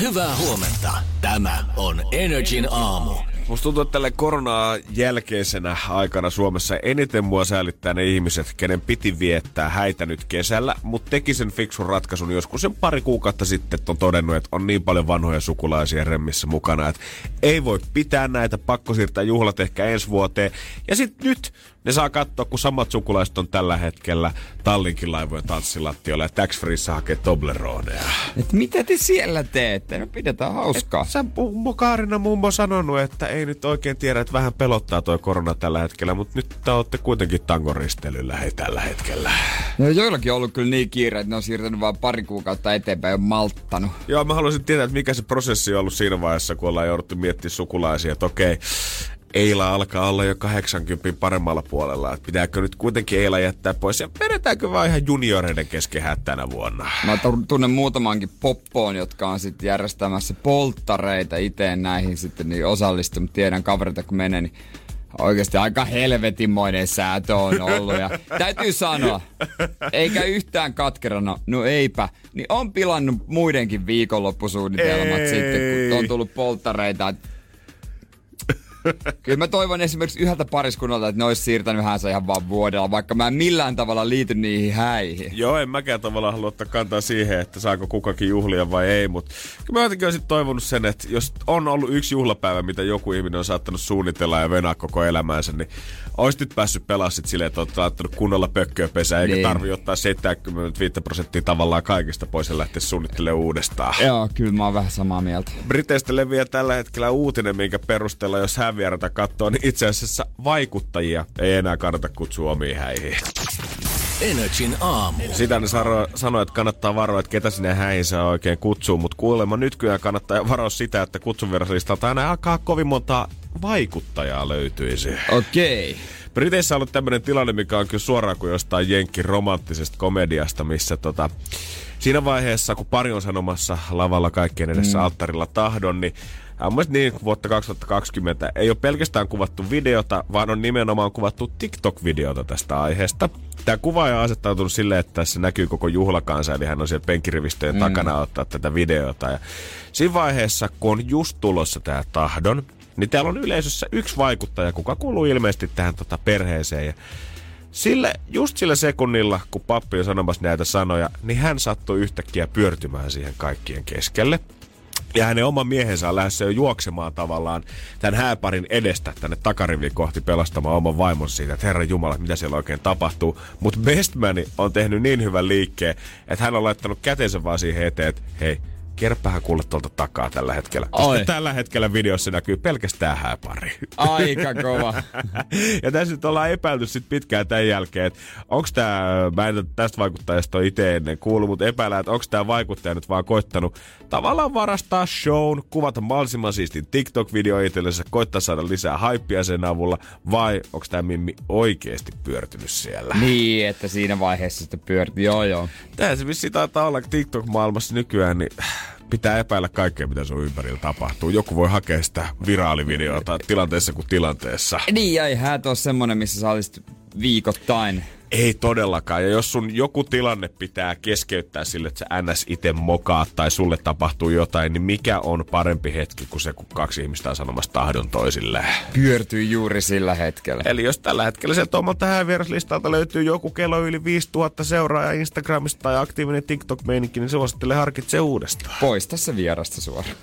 Hyvää huomenta. Tämä on Energin aamu. Musta tuntuu, että tälle koronaa jälkeisenä aikana Suomessa eniten mua säällittää ne ihmiset, kenen piti viettää häitä nyt kesällä, mutta teki sen fiksun ratkaisun joskus sen pari kuukautta sitten, että on todennut, että on niin paljon vanhoja sukulaisia remmissä mukana, että ei voi pitää näitä, pakko siirtää juhlat ehkä ensi vuoteen. Ja sitten nyt ne saa katsoa, kun samat sukulaiset on tällä hetkellä Tallinkin laivojen tanssilattioilla ja Tax Freeissä hakee Tobleroneja. Et mitä te siellä teette? No pidetään hauskaa. Sä mummo Kaarina mummo sanonut, että ei nyt oikein tiedä, että vähän pelottaa toi korona tällä hetkellä, mutta nyt te olette kuitenkin tankoristelyllä hei tällä hetkellä. No joillakin on ollut kyllä niin kiire, että ne on siirtänyt vain pari kuukautta eteenpäin ja malttanut. Joo, mä haluaisin tietää, että mikä se prosessi on ollut siinä vaiheessa, kun ollaan jouduttu miettimään sukulaisia, että okei, Eila alkaa olla jo 80 paremmalla puolella. Että pitääkö nyt kuitenkin Eila jättää pois ja vedetäänkö vaan ihan junioreiden kesken tänä vuonna? Mä tunnen muutamankin poppoon, jotka on sitten järjestämässä polttareita itse näihin sitten niin osallistunut. Tiedän kavereita kun menee, niin Oikeasti aika helvetinmoinen säätö on ollut ja täytyy sanoa, eikä yhtään katkerana, no eipä, niin on pilannut muidenkin viikonloppusuunnitelmat Ei. sitten, kun on tullut polttareita. Kyllä mä toivon esimerkiksi yhdeltä pariskunnalta, että ne olisi siirtänyt häänsä ihan vaan vuodella, vaikka mä en millään tavalla liity niihin häihin. Joo, en mäkään tavallaan halua ottaa kantaa siihen, että saako kukakin juhlia vai ei, mutta mä jotenkin olisin toivonut sen, että jos on ollut yksi juhlapäivä, mitä joku ihminen on saattanut suunnitella ja venaa koko elämänsä, niin olisit nyt päässyt pelaa sit silleen, että olet laittanut kunnolla pökköä pesää, eikä niin. tarvi ottaa 75 prosenttia tavallaan kaikista pois ja lähteä suunnittelemaan uudestaan. Joo, kyllä mä oon vähän samaa mieltä. Briteistä leviää tällä hetkellä uutinen, minkä perusteella, jos hän vierata katsoo, niin itse asiassa vaikuttajia ei enää kannata kutsua omiin häihin. Energin aamu. Sitä ne sano, sanoi, että kannattaa varoa, että ketä sinne häihin saa oikein kutsuu, mutta kuulemma nyt kyllä kannattaa varoa sitä, että kutsunviraslistalta aina alkaa kovin monta vaikuttajaa löytyisi. Okei. Okay. Briteissä on ollut tämmöinen tilanne, mikä on kyllä suoraan kuin jostain jenkin romanttisesta komediasta, missä tota, siinä vaiheessa, kun pari on sanomassa lavalla kaikkien edessä mm. alttarilla tahdon, niin on niin vuotta 2020 ei ole pelkästään kuvattu videota, vaan on nimenomaan kuvattu TikTok-videota tästä aiheesta. Tämä kuvaaja on asettautunut silleen, että tässä näkyy koko juhlakansa, eli hän on siellä penkirivistöjen mm. takana ottaa tätä videota. Ja siinä vaiheessa, kun on just tulossa tämä tahdon, niin täällä on yleisössä yksi vaikuttaja, kuka kuuluu ilmeisesti tähän tota perheeseen. Ja Sille, just sillä sekunnilla, kun pappi on sanomassa näitä sanoja, niin hän sattui yhtäkkiä pyörtymään siihen kaikkien keskelle. Ja hänen oma miehensä on lähdössä jo juoksemaan tavallaan tämän hääparin edestä tänne takariviin kohti pelastamaan oman vaimon siitä, että herra Jumala, mitä siellä oikein tapahtuu. Mutta Bestmani on tehnyt niin hyvän liikkeen, että hän on laittanut kätensä vaan siihen eteen, että hei, Kerppähän kuule tuolta takaa tällä hetkellä. Koska tällä hetkellä videossa näkyy pelkästään hääpari. Aika kova. ja tässä nyt ollaan epäilty sit pitkään tämän jälkeen, että onko tämä, mä en tästä vaikuttajasta ole itse ennen kuullut, mutta epäillään, että onko tämä vaikuttaja nyt vaan koittanut tavallaan varastaa shown, kuvata mahdollisimman siistin TikTok-video itsellensä, koittaa saada lisää haippia sen avulla, vai onko tämä Mimmi oikeasti pyörtynyt siellä? Niin, että siinä vaiheessa sitten pyörti, joo joo. Tämä se vissi taitaa olla TikTok-maailmassa nykyään, niin pitää epäillä kaikkea, mitä sun ympärillä tapahtuu. Joku voi hakea sitä viraalivideota tilanteessa kuin tilanteessa. Niin, ja ei häät ole semmonen, missä sä olisit viikoittain ei todellakaan. Ja jos sun joku tilanne pitää keskeyttää sille, että sä ns. itse mokaat tai sulle tapahtuu jotain, niin mikä on parempi hetki kuin se, kun kaksi ihmistä on sanomassa tahdon toisille? Pyörtyy juuri sillä hetkellä. Eli jos tällä hetkellä sieltä omalta vieraslistalta löytyy joku kello yli 5000 seuraajaa Instagramista tai aktiivinen TikTok-meininki, niin suosittelen harkitse uudestaan. Poista se vierasta suoraan.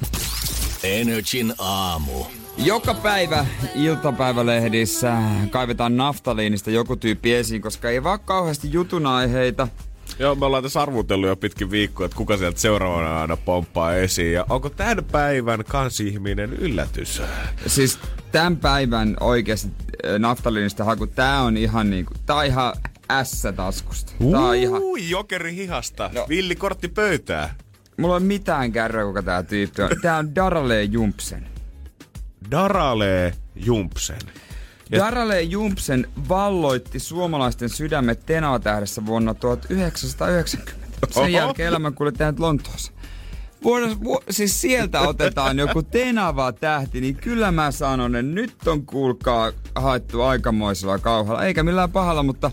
Energin aamu. Joka päivä iltapäivälehdissä kaivetaan naftaliinista joku tyyppi esiin, koska ei vaan kauheasti jutun aiheita. Joo, me ollaan tässä arvutellut jo pitkin viikkoa, että kuka sieltä seuraavana aina pomppaa esiin. Ja onko tämän päivän kansihminen yllätys? Siis tämän päivän oikeasti naftaliinista haku, tää on ihan niinku, tää on ihan S-taskusta. Tää on ihan... jokeri hihasta. No. Villi kortti pöytää. Mulla on mitään kärryä, kuka tää tyyppi on. Tää on Darale Jumpsen. Darale Jumpsen. Ja... Darale Jumpsen valloitti suomalaisten sydämet Tenava-tähdessä vuonna 1990. Sen Oho. jälkeen elämän kuljettajat Lontoossa. Vuonna, vu, siis sieltä otetaan joku tenava tähti, niin kyllä mä sanon, että nyt on kuulkaa haettu aikamoisella kauhalla. Eikä millään pahalla, mutta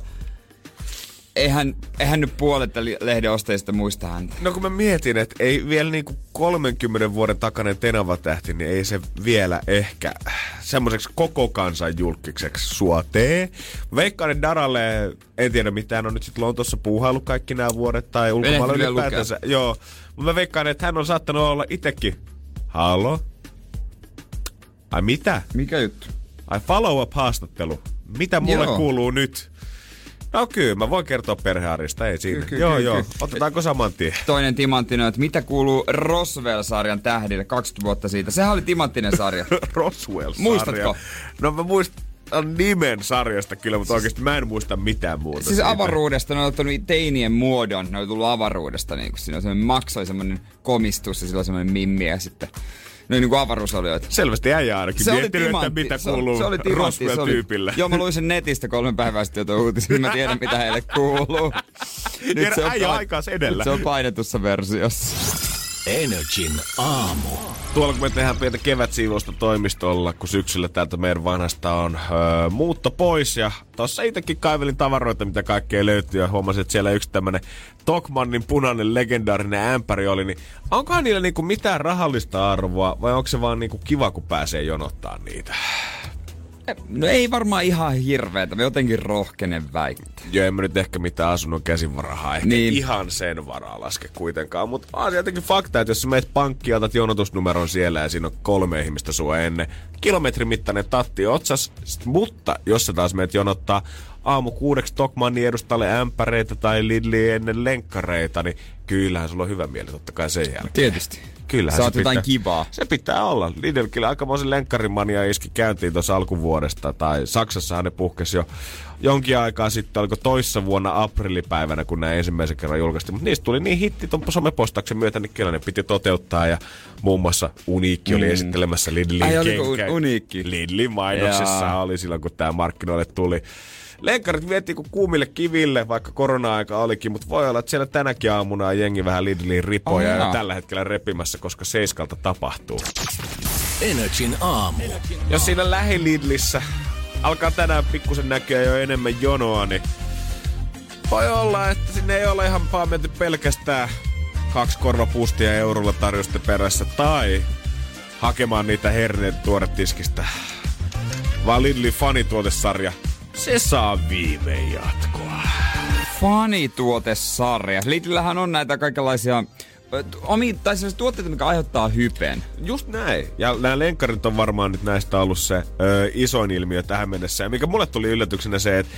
eihän, eihän nyt puolet lehden ostajista muista häntä. No kun mä mietin, että ei vielä niinku 30 vuoden takainen Tenava-tähti, niin ei se vielä ehkä semmoiseksi koko kansan julkiseksi sua tee. Veikkaan, että Daralle, en tiedä mitään, on nyt sitten Lontossa puuhailu kaikki nämä vuodet tai ulkomailla ylipäätänsä. Joo, mutta mä veikkaan, että hän on saattanut olla itekin. Hallo? Ai mitä? Mikä juttu? Ai follow-up haastattelu. Mitä mulle Joo. kuuluu nyt? No kyllä, mä voin kertoa perhearista, ei siinä. Ky- ky- joo, ky- joo. Otetaanko saman tien? Toinen timanttinen, että mitä kuuluu Roswell-sarjan tähdille 20 vuotta siitä. Sehän oli timanttinen sarja. Roswell-sarja? Muistatko? No mä muistan nimen sarjasta kyllä, mutta siis, oikeasti mä en muista mitään muuta. Siis siitä. avaruudesta ne on ottanut teinien muodon, ne on tullut avaruudesta, niin kun siinä on semmoinen maksoi semmoinen komistus ja sillä on semmoinen mimmi ja sitten No niin kuin avaruusolioita. Selvästi äijä ainakin se miettinyt, että mitä kuuluu se, oli, se oli tyypille Joo, mä luin sen netistä kolme päivää sitten jo uutisen, mä tiedän mitä heille kuuluu. Nyt se on, äijä aikas edellä. Nyt se on painetussa versiossa. Energin aamu. Tuolla kun me tehdään pientä kevätsiivousta toimistolla, kun syksyllä täältä meidän vanhasta on öö, muutto pois. Ja tossa itsekin kaivelin tavaroita, mitä kaikkea löytyy. Ja huomasin, että siellä yksi tämmönen Tokmannin punainen legendaarinen ämpäri oli. Niin onkohan niillä niinku mitään rahallista arvoa vai onko se vaan niinku kiva, kun pääsee jonottaa niitä? No ei varmaan ihan hirveetä, mä jotenkin rohkenen väittää. Joo, en mä nyt ehkä mitään asunnon käsivarahaa, ehkä niin. ihan sen varaa laske kuitenkaan. Mutta on se jotenkin fakta, että jos sä meet pankkiin, otat jonotusnumeron siellä ja siinä on kolme ihmistä sua ennen, kilometrin mittainen tatti otsas, mutta jos sä taas meet jonottaa aamu kuudeksi Tokmanni edustalle ämpäreitä tai Lidli ennen lenkkareita, niin kyllähän sulla on hyvä mieli totta kai sen jälkeen. Tietysti. Kyllähän Saat se jotain pitää, kivaa. Se pitää olla. Lidl kyllä aikamoisen lenkkarimania iski käyntiin tuossa alkuvuodesta. Tai Saksassahan ne puhkesi jo jonkin aikaa sitten, oliko toissa vuonna aprillipäivänä, kun nämä ensimmäisen kerran julkaistiin. Mutta niistä tuli niin hitti tuon somepostauksen myötä, niin kyllä ne piti toteuttaa. Ja muun muassa Uniikki mm. oli esittelemässä Lidlin Ai, kenkä. Uniikki? Lidlin mainoksessa Jaa. oli silloin, kun tämä markkinoille tuli. Lenkkarit vietiin kuin kuumille kiville, vaikka korona-aika olikin, mutta voi olla, että siellä tänäkin aamuna on jengi vähän Lidliin ripoja oh, ja tällä hetkellä repimässä, koska seiskalta tapahtuu. Energin aamu. Jos siinä lähi-Lidlissä alkaa tänään pikkusen näkyä jo enemmän jonoa, niin voi olla, että sinne ei ole ihan vaan menty pelkästään kaksi korvapustia eurolla tarjoste perässä tai hakemaan niitä herneet tuoretiskistä. Vaan Lidli fanituotesarja se saa viimein jatkoa. Fanituotesarja. Lidlillähän on näitä kaikenlaisia omi, tai siis tuotteita, mikä aiheuttaa hypeen. Just näin. Ja nämä lenkkarit on varmaan nyt näistä ollut se ö, isoin ilmiö tähän mennessä. Ja mikä mulle tuli yllätyksenä se, että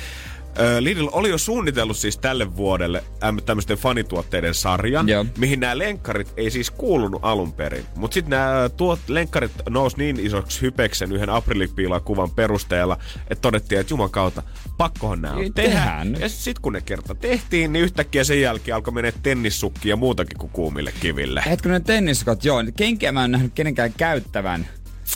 Lidl oli jo suunnitellut siis tälle vuodelle tämmöisten fanituotteiden sarjan, Joo. mihin nämä lenkkarit ei siis kuulunut alun perin. Mutta sitten nämä tuot, lenkkarit nousi niin isoksi hypeksen yhden aprilipiilan kuvan perusteella, että todettiin, että juman kautta, pakkohan nämä on tehdä. Ja sitten kun ne kerta tehtiin, niin yhtäkkiä sen jälkeen alkoi mennä tennissukki ja muutakin kuin kuumille kiville. Hetkinen tennissukat, joo. Kenkiä mä en nähnyt kenenkään käyttävän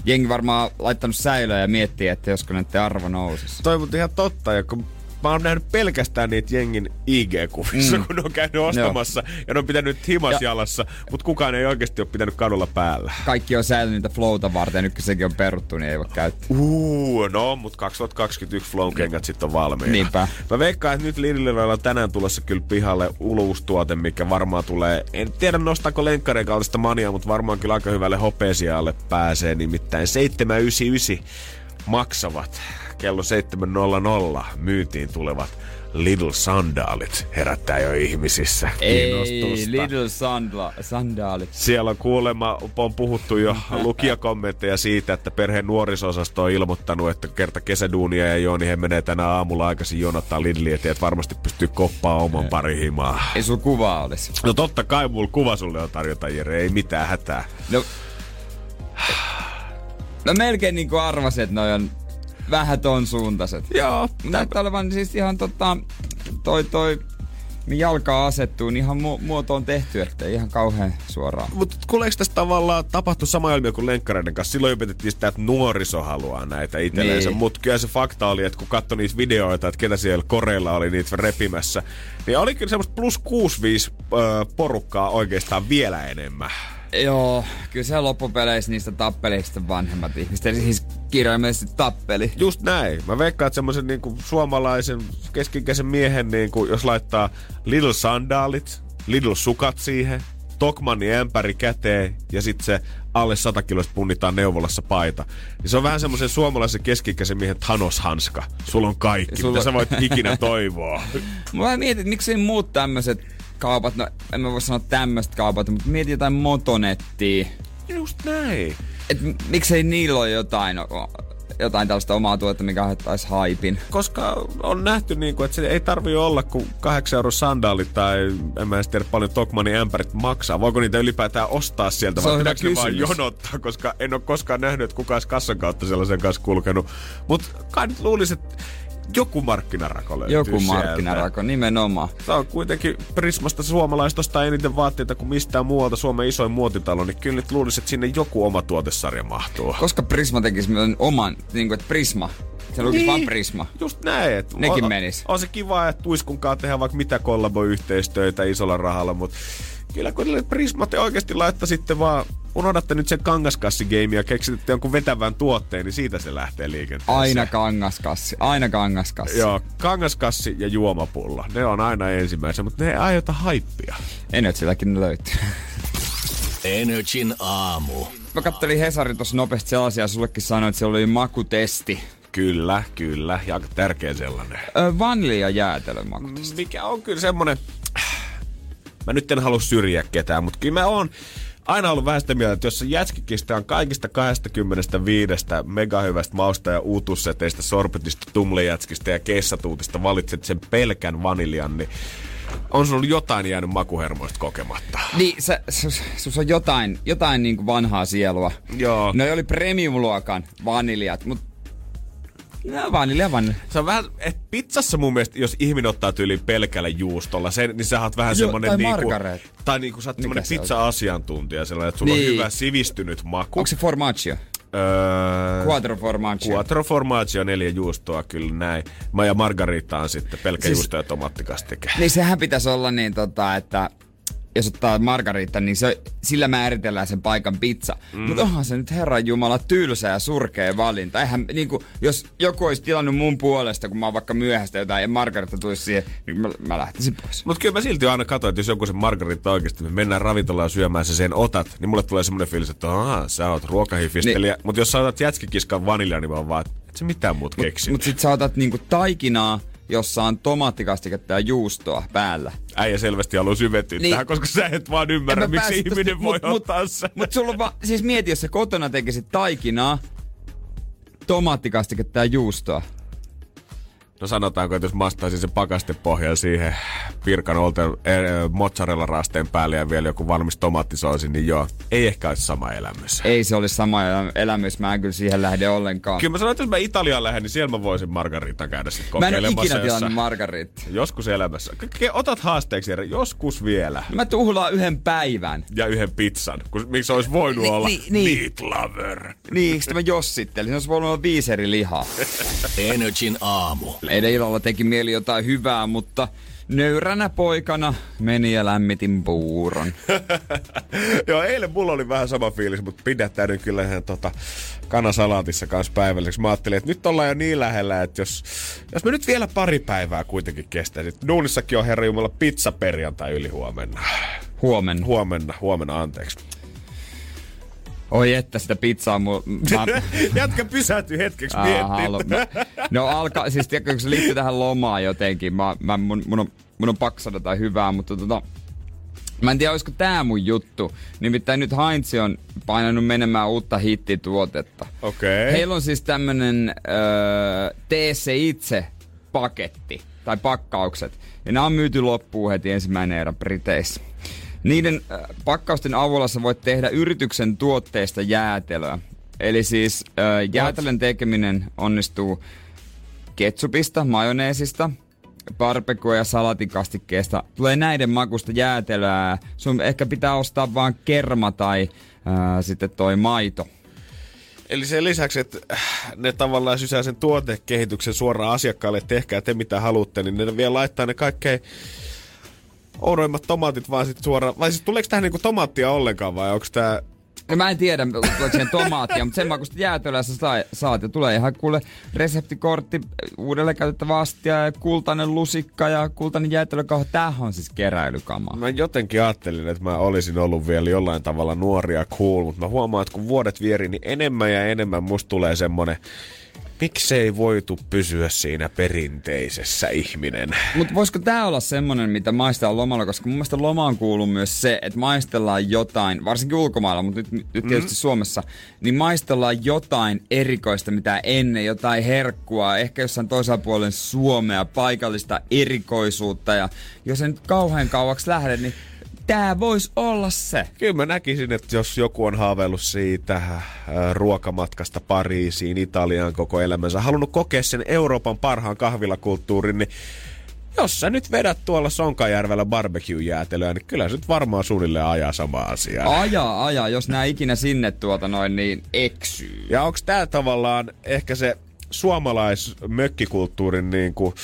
jengi varmaan laittanut säilöä ja miettii, että josko näiden arvo nousisi. Toi mutta ihan totta, ja kun mä oon nähnyt pelkästään niitä jengin IG-kuvissa, mm. kun ne on käynyt ostamassa Joo. ja ne on pitänyt himas ja. jalassa, mutta kukaan ei oikeasti ole pitänyt kadulla päällä. Kaikki on säilynyt niitä flowta varten, nyt kun sekin on peruttu, niin ei voi käyttää. Uuu, no, mutta 2021 flow kengät sitten on valmiina. Niinpä. Mä veikkaan, että nyt Lidlillä on tänään tulossa kyllä pihalle uusi tuote, mikä varmaan tulee, en tiedä nostaako lenkkareen kaltaista mania, mutta varmaan kyllä aika hyvälle hopeesialle pääsee, nimittäin 799 maksavat kello 7.00 myyntiin tulevat Little Sandaalit herättää jo ihmisissä Ei, Little sandla, Sandaalit. Siellä on kuulemma, on puhuttu jo lukijakommentteja siitä, että perheen nuorisosasto on ilmoittanut, että kerta kesäduunia ja joo, niin he menee tänä aamulla aikaisin jonottaa Lidliä, että varmasti pystyy koppaa oman pari himaa. Ei sulla kuvaa olisi. No totta kai mulla kuva sulle on tarjota, Jere, ei mitään hätää. No, no melkein niin kuin arvasin, että noi on vähän ton suuntaiset. Joo. Näyttää olevan siis ihan tota, toi toi niin jalkaa asettuu, niin ihan mu- muoto on tehty, että ihan kauhean suoraan. Mutta kuule, eikö tässä tavallaan tapahtu sama ilmiö kuin lenkkareiden kanssa? Silloin opetettiin sitä, että nuoriso haluaa näitä itselleensä. Niin. Mutta kyllä se fakta oli, että kun katsoi niitä videoita, että ketä siellä koreilla oli niitä repimässä, niin oli kyllä semmoista plus 65 äh, porukkaa oikeastaan vielä enemmän. Joo, kyllä se loppupeleissä niistä tappelista vanhemmat ihmiset, eli siis kirjaimellisesti tappeli. Just näin. Mä veikkaan, että semmoisen niinku suomalaisen keskikäisen miehen, niinku, jos laittaa little sandaalit, little sukat siihen, Tokmanni ämpäri käteen ja sitten se alle 100 kilosta punnitaan neuvolassa paita. Niin se on vähän semmoisen suomalaisen keskikäisen miehen Thanos-hanska. Sulla on kaikki, Sulla- mitä sä voit ikinä toivoa. Mä vähän mietin, että miksei muut tämmöiset kaupat, no en mä voi sanoa tämmöistä kaupat, mutta mietin jotain motonettia. Just näin. Et miksei niillä ole jotain, jotain tällaista omaa tuotetta, mikä aiheuttaisi haipin. Koska on nähty, niin kuin, että se ei tarvi olla kuin 8 euro sandaalit tai en mä tiedä paljon Tokmanin ämpärit maksaa. Voiko niitä ylipäätään ostaa sieltä Se vai pitääkö ne vaan jonottaa, koska en ole koskaan nähnyt, että kukaan kassan kautta sellaisen kanssa kulkenut. Mutta kai nyt luulisin, että joku markkinarako löytyy Joku sieltä. markkinarako, nimenomaan. Tämä on kuitenkin Prismasta suomalaista ostaa eniten vaatteita kuin mistään muualta Suomen isoin muotitalo, niin kyllä nyt luulisin, että sinne joku oma tuotesarja mahtuu. Koska Prisma tekisi oman, niin kuin, että Prisma. Se lukisi Niin. vaan Prisma. Just näin. Että Nekin on, menis. On se kiva, että Tuiskunkaan tehdään vaikka mitä kollaboyhteistyötä isolla rahalla, mutta kyllä kun ne Prisma te oikeasti laittaisitte vaan unohdatte nyt sen kangaskassi-game ja keksitte jonkun vetävän tuotteen, niin siitä se lähtee liikenteeseen. Aina kangaskassi, aina kangaskassi. Joo, kangaskassi ja juomapullo. Ne on aina ensimmäisenä, mutta ne ei aiheuta haippia. En nyt silläkin löytyy. Energin aamu. Mä kattelin Hesarin tuossa nopeasti sellaisia, sullekin sanoin, että se oli makutesti. Kyllä, kyllä. Ja aika tärkeä sellainen. Ö, vanilja jäätelön makutesti. Mikä on kyllä semmonen... Mä nyt en halua syrjiä ketään, mutta kyllä mä oon aina ollut vähän sitä mieltä, että jos se jätskikistä on kaikista 25 megahyvästä mausta ja uutusseteistä, sorbetista, tumlejätskistä ja keissatuutista valitset sen pelkän vaniljan, niin on sulla jotain jäänyt makuhermoista kokematta. Niin, sä, sus, sus on jotain, jotain niin kuin vanhaa sielua. Joo. Ne oli premium-luokan vaniljat, mutta No vanilja, vanilja. Se on vähän, että pizzassa mun mielestä, jos ihminen ottaa tyyliin pelkällä juustolla, sen, niin sä oot vähän Joo, semmonen tai niinku, margaret. tai niinku sä oot semmonen se on? pizza-asiantuntija, sellainen, että sulla Niin. on hyvä sivistynyt maku. Onko se formaggio? Öö, Quattro formaggio. Quattro formaggio, neljä juustoa, kyllä näin. Mä ja Margarita on sitten pelkkä Siis- siis, juusto ja tomattikastike. Niin sehän pitäisi olla niin tota, että jos ottaa margarita, niin se, sillä määritellään sen paikan pizza. Mm. Mutta onhan se nyt herran jumala tylsä ja surkea valinta. Eihän, niinku, jos joku olisi tilannut mun puolesta, kun mä oon vaikka myöhäistä jotain ja margarita tulisi siihen, niin mä, mä lähtisin pois. Mutta kyllä mä silti aina katsoin, että jos joku sen Margarita oikeasti, me mennään ravintolaan syömään sä sen otat, niin mulle tulee semmoinen fiilis, että Aha, sä oot ruokahifistelijä. Niin. Mutta jos sä otat jätskikiskan vanilja, niin mä oon vaan, että et sä mitään muut keksi. Mutta sit sä otat niinku taikinaa, jossa on tomaattikastiketta ja juustoa päällä. Äijä selvästi haluaa syventyä Niin. tähän, koska sä et vaan ymmärrä, miksi ihminen tosta- voi mut- ottaa sen. Mutta sulla on vaan, siis mieti, jos sä kotona tekisit taikinaa, tomaattikastiketta ja juustoa. No sanotaanko, että jos mastaisin sen pakastepohjan siihen pirkan olten äh, mozzarella rasteen päälle ja vielä joku valmis tomaattisoosi, niin joo, ei ehkä olisi sama elämys. Ei se olisi sama elä- elämys, mä en kyllä siihen lähde ollenkaan. Kyllä mä sanoin, että jos mä Italiaan lähden, niin siellä mä voisin Margarita käydä sitten Mä en kokeilemassa. ikinä tilannut margarit. Joskus elämässä. Otat haasteeksi, Jere, joskus vielä. Mä tuhlaan yhden päivän. Ja yhden pizzan. Kun, miksi olisi voinut Ni- olla ni- niin. meat lover. Niin, sitten mä jossittelin. Se olisi voinut olla viisi eri lihaa. Energin aamu. Eilen illalla teki mieli jotain hyvää, mutta nöyränä poikana meni ja lämmitin puuron. Joo, eilen mulla oli vähän sama fiilis, mutta pidättäydyin kyllä ihan tota kanasalaatissa kanssa päivälliseksi. Mä ajattelin, että nyt ollaan jo niin lähellä, että jos, jos me nyt vielä pari päivää kuitenkin kestäisi. Duunissakin on herra Jumala pizza perjantai yli huomenna. Huomenna. Huomenna, huomenna, anteeksi. Oi että sitä pizzaa mu... Mä... Jätkä pysähtyi hetkeksi miettimään. no, no alkaa, siis tiedätkö, kun se liittyy tähän lomaan jotenkin. Mä, mä, mun, mun, on, mun on pakko sanoa jotain hyvää, mutta tota, Mä en tiedä, olisiko tää mun juttu. Nimittäin nyt Heinz on painanut menemään uutta hittituotetta. Okei. Okay. Heillä on siis tämmönen öö, tee se itse paketti tai pakkaukset. Ja nämä on myyty loppuun heti ensimmäinen erä Briteissä. Niiden äh, pakkausten avulla sä voit tehdä yrityksen tuotteista jäätelöä. Eli siis äh, jäätelön tekeminen onnistuu ketsupista, majoneesista, barbecue ja salatikastikkeesta. Tulee näiden makusta jäätelöä. Sun ehkä pitää ostaa vaan kerma tai ää, sitten toi maito. Eli sen lisäksi, että ne tavallaan sysää sen tuotekehityksen suoraan asiakkaalle, että tehkää te mitä haluatte, niin ne vielä laittaa ne kaikkein oudoimmat tomaatit vaan sitten suoraan. Vai siis tuleeko tähän niinku tomaattia ollenkaan vai onko tämä No mä en tiedä, tuleeko siihen tomaattia, mutta sen makusta jäätelöä sä saat. Ja tulee ihan kuule reseptikortti, uudelleen käytettävä astia ja kultainen lusikka ja kultainen jäätelökauha. Tämähän on siis keräilykama. Mä jotenkin ajattelin, että mä olisin ollut vielä jollain tavalla nuoria cool, mutta mä huomaan, että kun vuodet vieri, niin enemmän ja enemmän musta tulee semmonen miksei voitu pysyä siinä perinteisessä ihminen. Mutta voisiko tämä olla semmonen, mitä maistellaan lomalla, koska mun mielestä lomaan kuuluu myös se, että maistellaan jotain, varsinkin ulkomailla, mutta nyt, nyt tietysti mm. Suomessa, niin maistellaan jotain erikoista, mitä ennen, jotain herkkua, ehkä jossain toisella puolen Suomea, paikallista erikoisuutta, ja jos en nyt kauhean kauaksi lähde, niin Tää voisi olla se. Kyllä mä näkisin, että jos joku on haaveillut siitä äh, ruokamatkasta Pariisiin, Italiaan koko elämänsä, halunnut kokea sen Euroopan parhaan kahvilakulttuurin, niin jos sä nyt vedät tuolla Sonkajärvellä barbecue-jäätelöä, niin kyllä se nyt varmaan suunnilleen ajaa sama asia. Ajaa, ajaa, jos nää ikinä sinne tuota noin, niin eksyy. Ja onks tää tavallaan ehkä se suomalaismökkikulttuurin niin kuin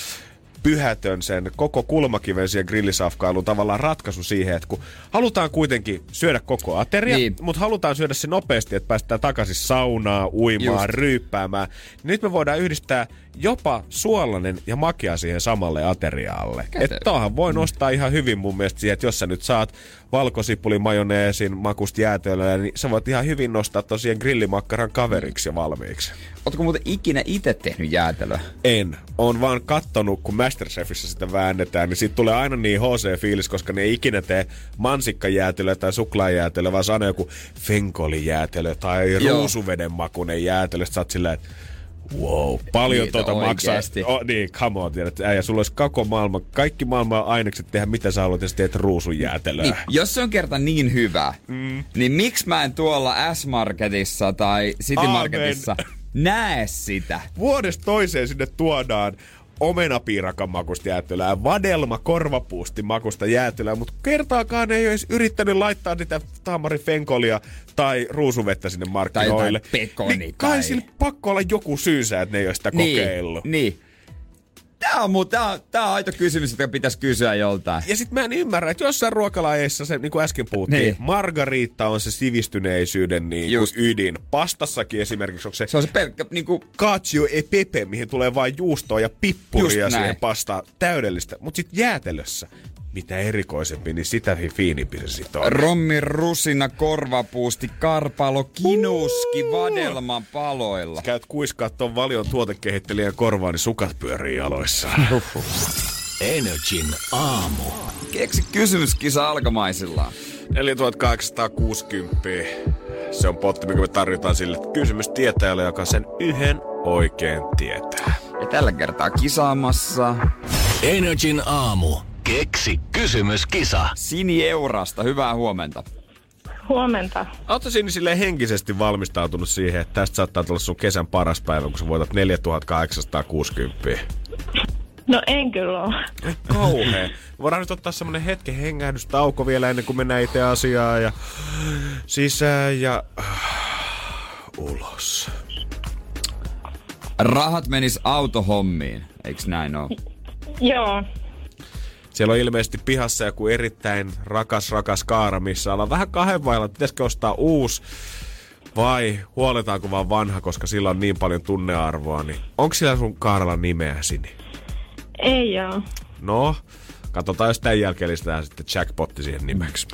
pyhätön sen koko kulmakiven siihen grillisafkailun tavallaan ratkaisu siihen, että kun halutaan kuitenkin syödä koko ateria, niin. mutta halutaan syödä se nopeasti, että päästään takaisin saunaa, uimaan, Just. ryyppäämään. Niin nyt me voidaan yhdistää jopa suolainen ja makea siihen samalle ateriaalle. Että toahan voi nostaa ihan hyvin mun mielestä siihen, että jos sä nyt saat valkosipulin majoneesin makusta jäätöillä, niin sä voit ihan hyvin nostaa tosiaan grillimakkaran kaveriksi ja valmiiksi. Ootko muuten ikinä itse tehnyt jäätelöä? En. Oon vaan kattonut, kun Masterchefissä sitä väännetään, niin siitä tulee aina niin HC-fiilis, koska ne ei ikinä tee mansikkajäätelöä tai suklaajäätelöä, vaan saa joku fenkolijäätelö tai Joo. ruusuveden makunen jäätelö. Sä oot silleen, että wow, paljon Niitä tuota maksaa. Oh, niin, come on, tiedät, ja sulla olisi koko maailma, kaikki maailman ainekset tehdä mitä sä haluat, ja teet ruusun jäätelöä. Niin, jos se on kerta niin hyvä, mm. niin miksi mä en tuolla S-Marketissa tai City Marketissa näe sitä? Vuodesta toiseen sinne tuodaan omenapiirakan makusta jäätelöä, vadelma korvapuusti makusta jäätelöä, mutta kertaakaan ei ole edes yrittänyt laittaa niitä taamari fenkolia tai ruusuvettä sinne markkinoille. Tai pekoni. Niin kai sillä pakko olla joku syysä, että ne ei ole sitä niin, kokeillut. Niin, Tää on, muu, tää, tää on aito kysymys, että pitäisi kysyä joltain. Ja sit mä en ymmärrä, että jossain ruokalajeissa se, niin kuin äsken puhuttiin, niin. margariitta on se sivistyneisyyden niin kuin ydin. Pastassakin esimerkiksi, onko se... Se on se pelkkä niin kuin... Cacio e pepe, mihin tulee vain juustoa ja pippuria siihen pastaan. Täydellistä. Mutta sit jäätelössä, mitä erikoisempi, niin sitä fiinimpi se sit on. Rommi, rusina, korvapuusti, karpalo, kinuski, vadelman paloilla. Sä käyt kuiskaa ton valion tuotekehittelijän korvaan, niin sukat pyörii jaloissa. Energin aamu. Keksi kysymyskisa alkamaisillaan. 4860. Se on potti, mikä me tarjotaan sille kysymys tietäjälle, joka sen yhden oikein tietää. Ja tällä kertaa kisaamassa... Energin aamu. Keksi kysymyskisa. Sini Eurasta, hyvää huomenta. Huomenta. Oletko Sini sille henkisesti valmistautunut siihen, että tästä saattaa tulla sun kesän paras päivä, kun sä voitat 4860? No en kyllä ole. Kauhea. Voidaan nyt ottaa semmonen hetken hengähdystauko vielä ennen kuin mennään itse asiaan ja sisään ja ulos. Rahat menis autohommiin, eiks näin oo? Joo. Siellä on ilmeisesti pihassa joku erittäin rakas, rakas kaara, missä ollaan vähän kahden vailla, pitäisikö ostaa uusi vai huoletaanko vaan vanha, koska sillä on niin paljon tunnearvoa, niin onko sillä sun kaaralla nimeä sinne? Ei joo. No, katsotaan, jos tämän jälkeen lisätään sitten jackpotti siihen nimeksi.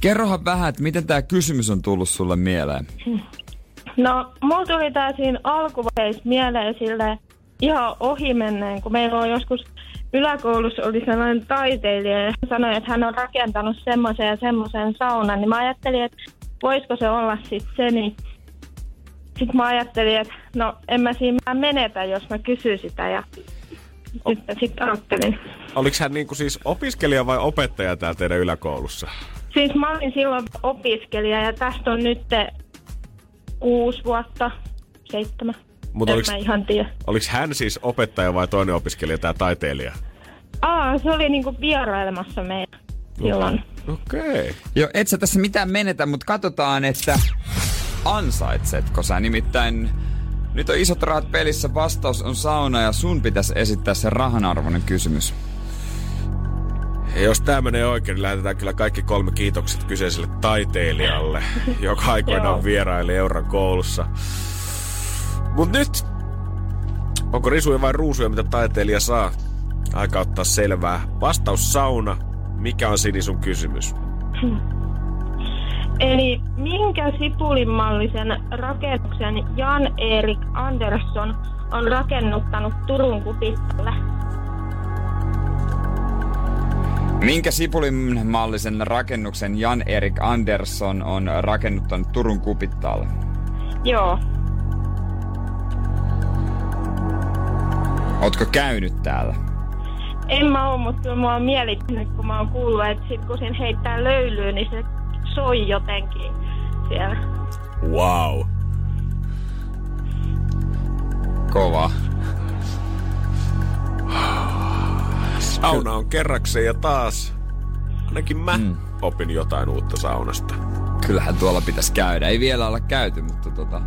Kerrohan vähän, että miten tämä kysymys on tullut sulle mieleen? No, mulla tuli tää siinä alkuvaiheessa mieleen sille ihan ohimenneen, kun meillä on joskus yläkoulussa oli sellainen taiteilija ja sanoi, että hän on rakentanut semmoisen ja semmoisen saunan, niin mä ajattelin, että voisiko se olla sitten se, niin sitten mä ajattelin, että no en mä siinä menetä, jos mä kysyn sitä ja sitten sit ajattelin. Oliko hän niinku siis opiskelija vai opettaja täällä teidän yläkoulussa? Siis mä olin silloin opiskelija ja tästä on nyt kuusi vuotta, seitsemän. Mutta oliko, ihan tiedä. Oliko hän siis opettaja vai toinen opiskelija, tämä taiteilija? Aa, se oli niinku vierailemassa meillä silloin. Okei. Okay. Joo, et sä tässä mitään menetä, mutta katsotaan, että ansaitsetko sä. Nimittäin nyt on isot rahat pelissä, vastaus on sauna ja sun pitäisi esittää se rahanarvoinen kysymys. Ja jos tämä menee oikein, niin lähetetään kyllä kaikki kolme kiitokset kyseiselle taiteilijalle, joka aikoinaan vieraili Euran koulussa. Mut nyt, onko risuja vai ruusuja, mitä taiteilija saa? Aika ottaa selvää. Vastaus sauna. Mikä on Sini sun kysymys? Eli minkä sipulimallisen rakennuksen Jan-Erik Andersson on rakennuttanut Turun kupittalle? Minkä Sipulin mallisen rakennuksen Jan-Erik Andersson on rakennuttanut Turun kupittaalle? Joo. Ootko käynyt täällä? En mä oo, mutta kyllä mua on mielittynyt, kun mä oon kuullut, että sit kun siinä heittää löylyä, niin se soi jotenkin siellä. Wow. Kova. Sauna on kerrakseen ja taas. Ainakin mä mm. opin jotain uutta saunasta. Kyllähän tuolla pitäisi käydä. Ei vielä olla käyty, mutta tota,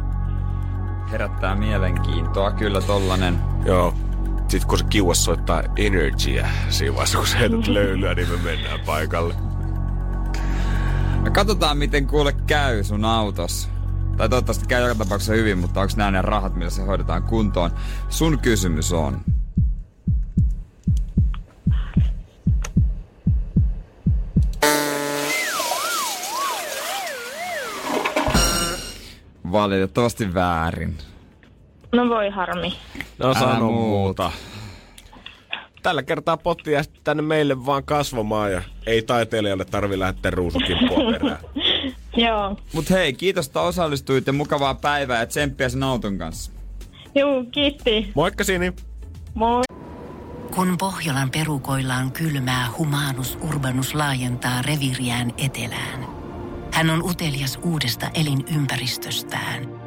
herättää mielenkiintoa kyllä tollanen. Joo. Sitten kun se kiuas soittaa energia siinä vaiheessa, kun heität löylyä, niin me mennään paikalle. No katsotaan, miten kuule käy sun autos. Tai toivottavasti käy joka tapauksessa hyvin, mutta onko nämä ne rahat, millä se hoidetaan kuntoon? Sun kysymys on. Valitettavasti väärin. No voi harmi. No sano muuta. Tällä kertaa potti jää tänne meille vaan kasvamaan ja ei taiteilijalle tarvi lähteä ruusukimpua perään. Joo. Mut hei, kiitos, että osallistuitte. Mukavaa päivää ja tsemppiä sen auton kanssa. Juu, kiitti. Moikka Sini! Moi. Kun Pohjolan perukoillaan kylmää, humanus urbanus laajentaa reviriään etelään. Hän on utelias uudesta elinympäristöstään.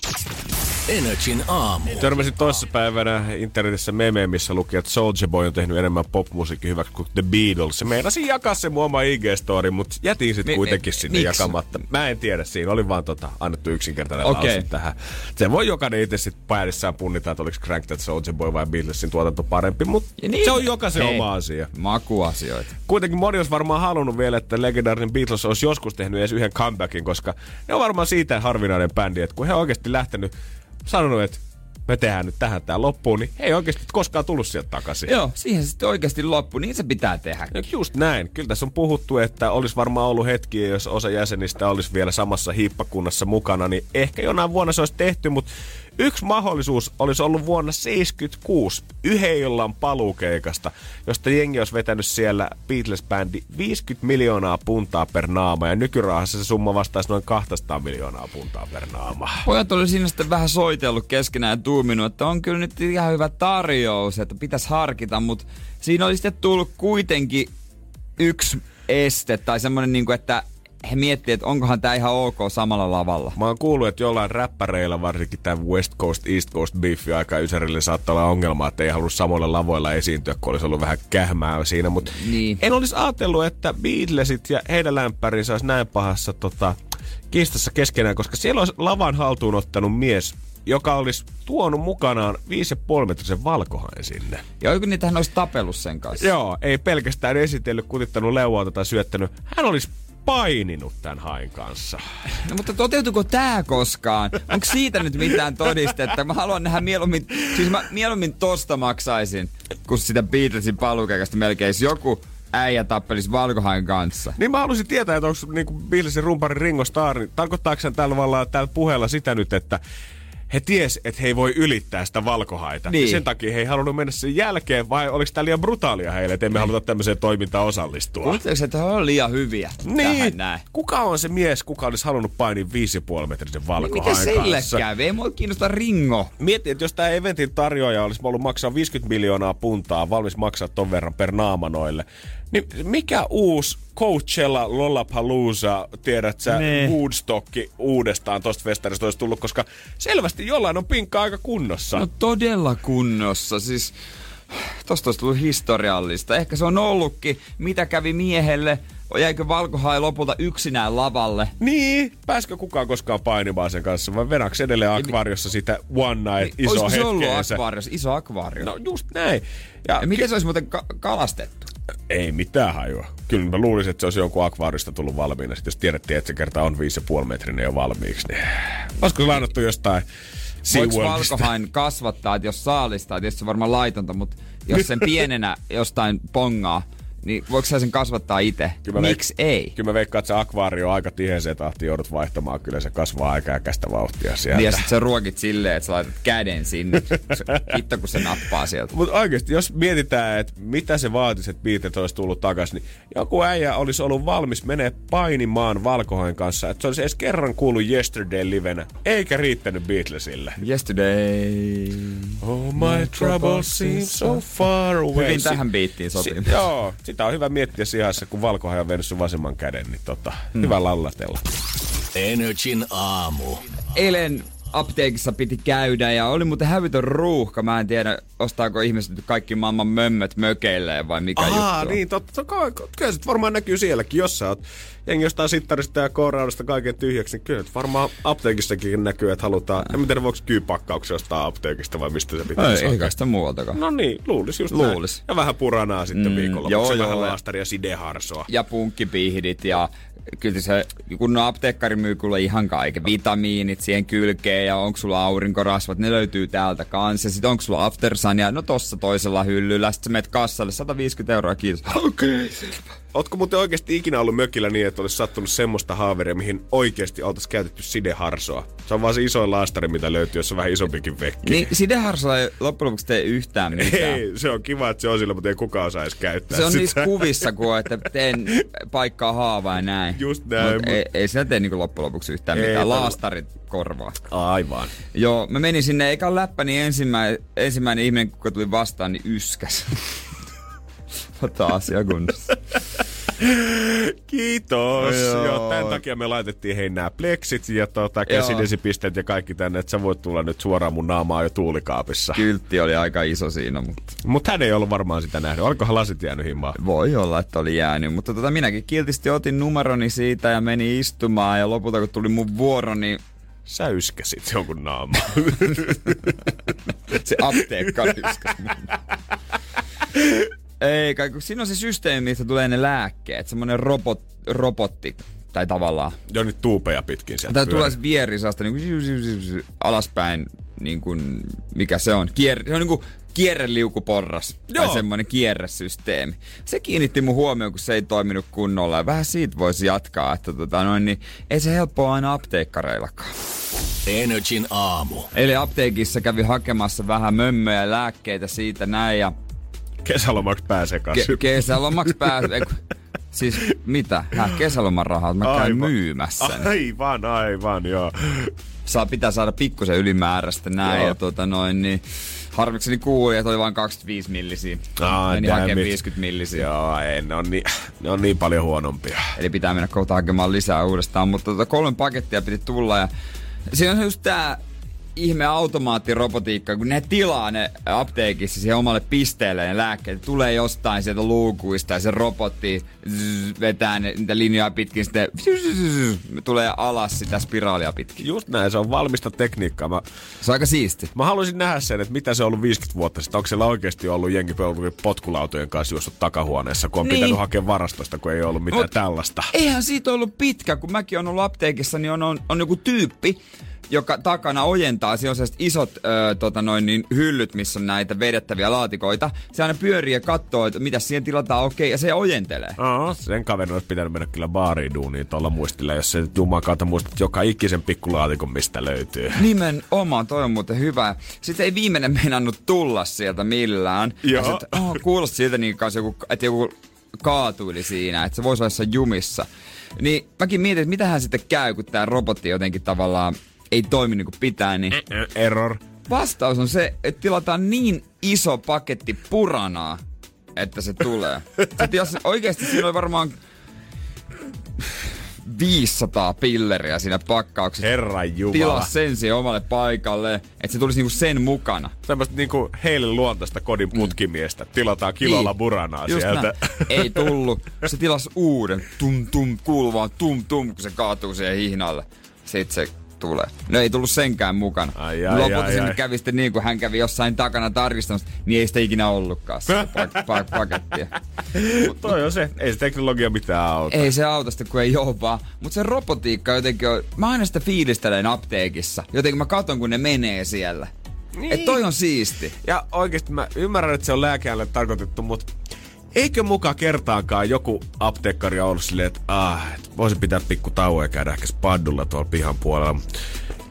Energin aamu. Törmäsin toisessa päivänä internetissä memeen, missä luki, että Soulja Boy on tehnyt enemmän popmusiikin hyväksi kuin The Beatles. Se meinasin jakaa se mun oma IG-story, mutta jätin sitten kuitenkin sinne miksi? jakamatta. Mä en tiedä, siinä oli vaan tota, annettu yksinkertainen Okei. lause tähän. Se voi jokainen itse sitten päädessään punnita, että oliko Crank That Soulja Boy vai Beatlesin tuotanto parempi, mutta niin- se on jokaisen Hei. oma asia. Makuasioita. Kuitenkin moni olisi varmaan halunnut vielä, että legendaarinen Beatles olisi joskus tehnyt edes yhden comebackin, koska ne on varmaan siitä harvinainen bändi, että kun he on oikeasti lähtenyt, sanonut, että me tehdään nyt tähän tää loppuun, niin ei oikeasti koskaan tullut sieltä takaisin. Joo, siihen sitten oikeasti loppu. Niin se pitää tehdä. Ja Just näin. Kyllä tässä on puhuttu, että olisi varmaan ollut hetkiä, jos osa jäsenistä olisi vielä samassa hiippakunnassa mukana, niin ehkä jonain vuonna se olisi tehty, mutta yksi mahdollisuus olisi ollut vuonna 76 yhden illan paluukeikasta, josta jengi olisi vetänyt siellä Beatles-bändi 50 miljoonaa puntaa per naama, ja nykyrahassa se summa vastaisi noin 200 miljoonaa puntaa per naama. Pojat oli siinä sitten vähän soitellut keskenään ja tuuminut, että on kyllä nyt ihan hyvä tarjous, että pitäisi harkita, mutta siinä oli sitten tullut kuitenkin yksi este tai semmoinen, niin että he miettivät, että onkohan tämä ihan ok samalla lavalla. Mä oon kuullut, että jollain räppäreillä, varsinkin tämän West Coast, East Coast beefi aika ysärille saattaa olla ongelma, että ei halua samoilla lavoilla esiintyä, kun olisi ollut vähän kähmää siinä. Mutta Niin. en olisi ajatellut, että Beatlesit ja heidän lämpärinsä olisi näin pahassa tota, kiistassa keskenään, koska siellä olisi lavan haltuun ottanut mies, joka olisi tuonut mukanaan 5,5 metrisen valkohain sinne. Ja oiko niitä hän olisi tapellut sen kanssa? Joo, ei pelkästään esitellyt, kutittanut leualta tai syöttänyt. Hän olisi paininut tämän hain kanssa. No, mutta toteutuko tää koskaan? Onko siitä nyt mitään todistetta? Mä haluan nähdä mieluummin, siis mä mieluummin tosta maksaisin, kun sitä Beatlesin palukeikasta melkein jos joku äijä tappelisi valkohain kanssa. Niin mä haluaisin tietää, että onko niinku Beatlesin rumpari Ringo Starr, niin tarkoittaako sen tällä, tavalla, tällä puheella sitä nyt, että he ties, että he ei voi ylittää sitä valkohaita. Niin. Ja sen takia he ei halunnut mennä sen jälkeen, vai oliko tämä liian brutaalia heille, että emme haluta tämmöiseen toimintaan osallistua. Kuuletteko, että he on liian hyviä tähän Niin, näin? kuka on se mies, kuka olisi halunnut painia 5,5 metrisen valkohain Miten sille kävi? Ei mua kiinnosta Ringo. Mietti, että jos tämä eventin tarjoaja olisi ollut maksaa 50 miljoonaa puntaa, valmis maksaa ton verran per naama noille, niin mikä uusi Coachella, Lollapalooza, tiedät sä, Nee. Woodstock uudestaan tosta festarista olisi tullut, koska selvästi jollain on pinkka aika kunnossa. No todella kunnossa. Siis tosta olisi tullut historiallista. Ehkä se on ollutkin. Mitä kävi miehelle? Jäikö valkohai lopulta yksinään lavalle? Niin, pääskö kukaan koskaan painimaan sen kanssa, vai venäks edelleen akvariossa sitä one night iso Olisiko se ollut hetkeensä? akvaarios? Iso akvaario. No just näin. Ja, ja miten se olisi muuten ka- kalastettu? Ei mitään hajua. Kyllä mä luulisin, että se olisi joku akvaarista tullut valmiina. Sitten jos tiedettiin, että se kerta on 5,5 metrinen jo valmiiksi, niin olisiko se lainattu jostain Voiko valkohain kasvattaa, että jos saalistaa, tietysti se on varmaan laitonta, mutta jos sen pienenä jostain pongaa, niin voiko sä sen kasvattaa itse? Miksi veik- ei? Kyllä mä veikkaan, että se akvaario on aika tiheeseen tahtiin joudut vaihtamaan. Kyllä se kasvaa aika äkästä vauhtia sieltä. Niin ja sit sä ruokit silleen, että sä laitat käden sinne. Hitto kun se nappaa sieltä. Mutta oikeasti, jos mietitään, että mitä se vaatisi, että Beatles olisi tullut takaisin, niin joku äijä olisi ollut valmis menee painimaan valkohain kanssa, että se olisi edes kerran kuullut Yesterday livenä, eikä riittänyt Beatlesille. Yesterday. Oh my troubles seem so far away. Hyvin tähän biittiin sopii. Si- joo, sitä on hyvä miettiä sijassa, kun valkohai on vienyt sun vasemman käden, niin tota, Hmm. hyvä lallatella. Energin aamu. Eilen apteekissa piti käydä ja oli muuten hävytön ruuhka. Mä en tiedä, ostaako ihmiset kaikki maailman mömmöt mökeilleen vai mikä Ahaa, juttu on. niin totta. Ka- Kyllä se varmaan näkyy sielläkin, jos sä oot jengi jostain sittarista ja kooraudesta kaiken tyhjäksi, niin kyllä varmaan apteekissakin näkyy, että halutaan, en tiedä voiko kyypakkauksia ostaa apteekista vai mistä se pitää Ei, ei kai sitä muualtakaan. No niin, luulisi just Luulis. näin. Ja vähän puranaa sitten mm, viikolla, joo, joo, vähän ja- laastaria sideharsoa. ja punkkipihdit ja kyllä se, kun no apteekkari myy kyllä ihan kaiken. Vitamiinit siihen kylkeen ja onko sulla aurinkorasvat, ne löytyy täältä kanssa. Ja sit onko sulla aftersania, no tossa toisella hyllyllä. Sitten sä menet kassalle, 150 euroa, kiitos. Okei, okay. Ootko muuten oikeasti ikinä ollut mökillä niin, että olisi sattunut semmoista haaveria, mihin oikeasti oltaisiin käytetty sideharsoa? Se on vaan se isoin laastari, mitä löytyy, jos on vähän isompikin vekki. Niin sideharsolla ei loppujen lopuksi tee yhtään mitään. Ei, se on kiva, että se on sillä, mutta ei kukaan osaa edes käyttää Se on sitä. niissä kuvissa, kun että teen paikkaa haavaa ja näin. Just näin, Mut mut- ei, ei siinä tee niinku loppujen lopuksi yhtään Ei mitään. Laastarit korvaa. Aivan. Joo, mä menin sinne, eikä ole läppä, niin ensimmäinen, ensimmäinen ihminen, kuka tuli vastaan, niin yskäs. Ota asia kunnossa. Kiitos. Joo. Joo. Tämän takia me laitettiin hei nämä pleksit ja tota, käsidesipisteet ja kaikki tänne, että sä voit tulla nyt suoraan mun naamaa jo tuulikaapissa. Kyltti oli aika iso siinä, mutta Mutta hän ei ollut varmaan sitä nähnyt. Olikohan lasit jäänyt himaan? voi olla, että oli jäänyt. Mutta tota, minäkin kiltisti otin numeroni siitä ja meni istumaan ja lopulta kun tuli mun vuoro, niin Sä yskäsit jonkun naamaa. se apteekkari yskäs mun. Ei kai, kun siinä on se systeemi, mistä tulee ne lääkkeet. Semmonen robot, robotti, tai tavallaan. Joo, nyt tuupeja pitkin sieltä Tää pyörii. tulee vierisasta niin kuin alaspäin, niin kuin, mikä se on. Kier, se on niin kuin kierreliukuporras. Joo. Tai semmoinen kierresysteemi. Se kiinnitti mun huomioon, kun se ei toiminut kunnolla. Ja vähän siitä voisi jatkaa, että tota noin, niin ei se helppoa aina apteekkareillakaan. Energin aamu. Eli apteekissa kävi hakemassa vähän mömmöjä lääkkeitä siitä näin ja Kesälomaksi pääsee kanssa. ke- kesälomaksi pääsee. Siis mitä? Häh, kesäloman rahaa, mä käyn Aivan. myymässä. Aivan, aivan, joo. saa, pitää saada pikkusen ylimääräistä näin. Joo. Ja tota noin, niin harmikseni kuuli, että oli vain 25 millisiä. Ai, Meni hakemaan it. 50 millisiä. Joo, ei, ne on niin, ne on niin paljon huonompia. Eli pitää mennä kohta hakemaan lisää uudestaan. Mutta tota kolme pakettia piti tulla ja siinä on just tää ihme automaattirobotiikka, kun ne tilaa ne apteekissa siihen omalle pisteelle ne lääkkeet. Tulee jostain sieltä luukuista ja se robotti zzz, vetää ne, niitä linjoja pitkin, sitten zzz, tulee alas sitä spiraalia pitkin. Just näin, se on valmista tekniikkaa. Mä, Se on aika siisti. mä haluaisin nähdä sen, että mitä se on ollut 50 vuotta sitten. Onko siellä oikeasti ollut pelkuvien potkulautojen kanssa juossut takahuoneessa, kun on Niin. pitänyt hakea varastosta, kun ei ollut mitään Mut- tällaista. Eihän siitä ollut pitkä, kun mäkin on ollut apteekissa, niin on, on, on joku tyyppi, joka takana ojentaa. Siinä on sellaiset isot ö, tota noin, niin hyllyt, missä on näitä vedettäviä laatikoita. Se aina pyörii ja katsoo, että mitä siihen tilataan, okei, ja se ojentelee. No, sen kaverin olisi pitänyt mennä kyllä baariin duuniin tuolla muistilla, jos se Jumalan kautta muistat joka ikisen pikkulaatikon, mistä löytyy. Nimenomaan, toi on muuten hyvä. Sitten ei viimeinen meinannut tulla sieltä millään. Joo. Ja sit, oh, kuulosti siltä niin kanssa joku, että joku kaatuili siinä, että se voisi olla jossain jumissa. Niin mäkin mietin, että mitähän sitten käy, kun tämä robotti jotenkin tavallaan ei toimi niin kuin pitää, niin Error. vastaus on se, että tilataan niin iso paketti puranaa, että se tulee. Sitten jos oikeasti siinä oli varmaan 500 pilleriä siinä pakkauksessa. Herran Jumala. Tilaa sen siihen omalle paikalle, että se tulisi niinku sen mukana. Tämmöistä niinku heille luontaista kodin putkimiestä. Tilataan kilolla Niin. buranaa Just sieltä. näin. Ei tullut. Se tilasi uuden. Tum tum, kuuluu vaan tum tum, kun se kaatuu siihen hihnalle. Sitten se tulee. No ei tullut senkään mukana. Ai, ai, Lopulta ai, sinne ai. kävi sitten niin, kun hän kävi jossain takana tarkistamassa, niin ei sitä ikinä ollutkaan sitä pak- pak- pakettia. Toi on se. Ei se teknologia mitään auta. Ei se auta sitä, kun ei oo vaan. Mutta se robotiikka jotenkin on... Mä aina sitä fiilistelen apteekissa. Jotenkin mä katon, kun ne menee siellä. Niin. Et toi on siisti. Ja oikeasti mä ymmärrän, että se on lääkeälle tarkoitettu, mutta eikö muka kertaakaan joku apteekkari ollut silleen, että ah, et voisi pitää pikku tauon ja käydä ehkä spaddulla tuolla pihan puolella.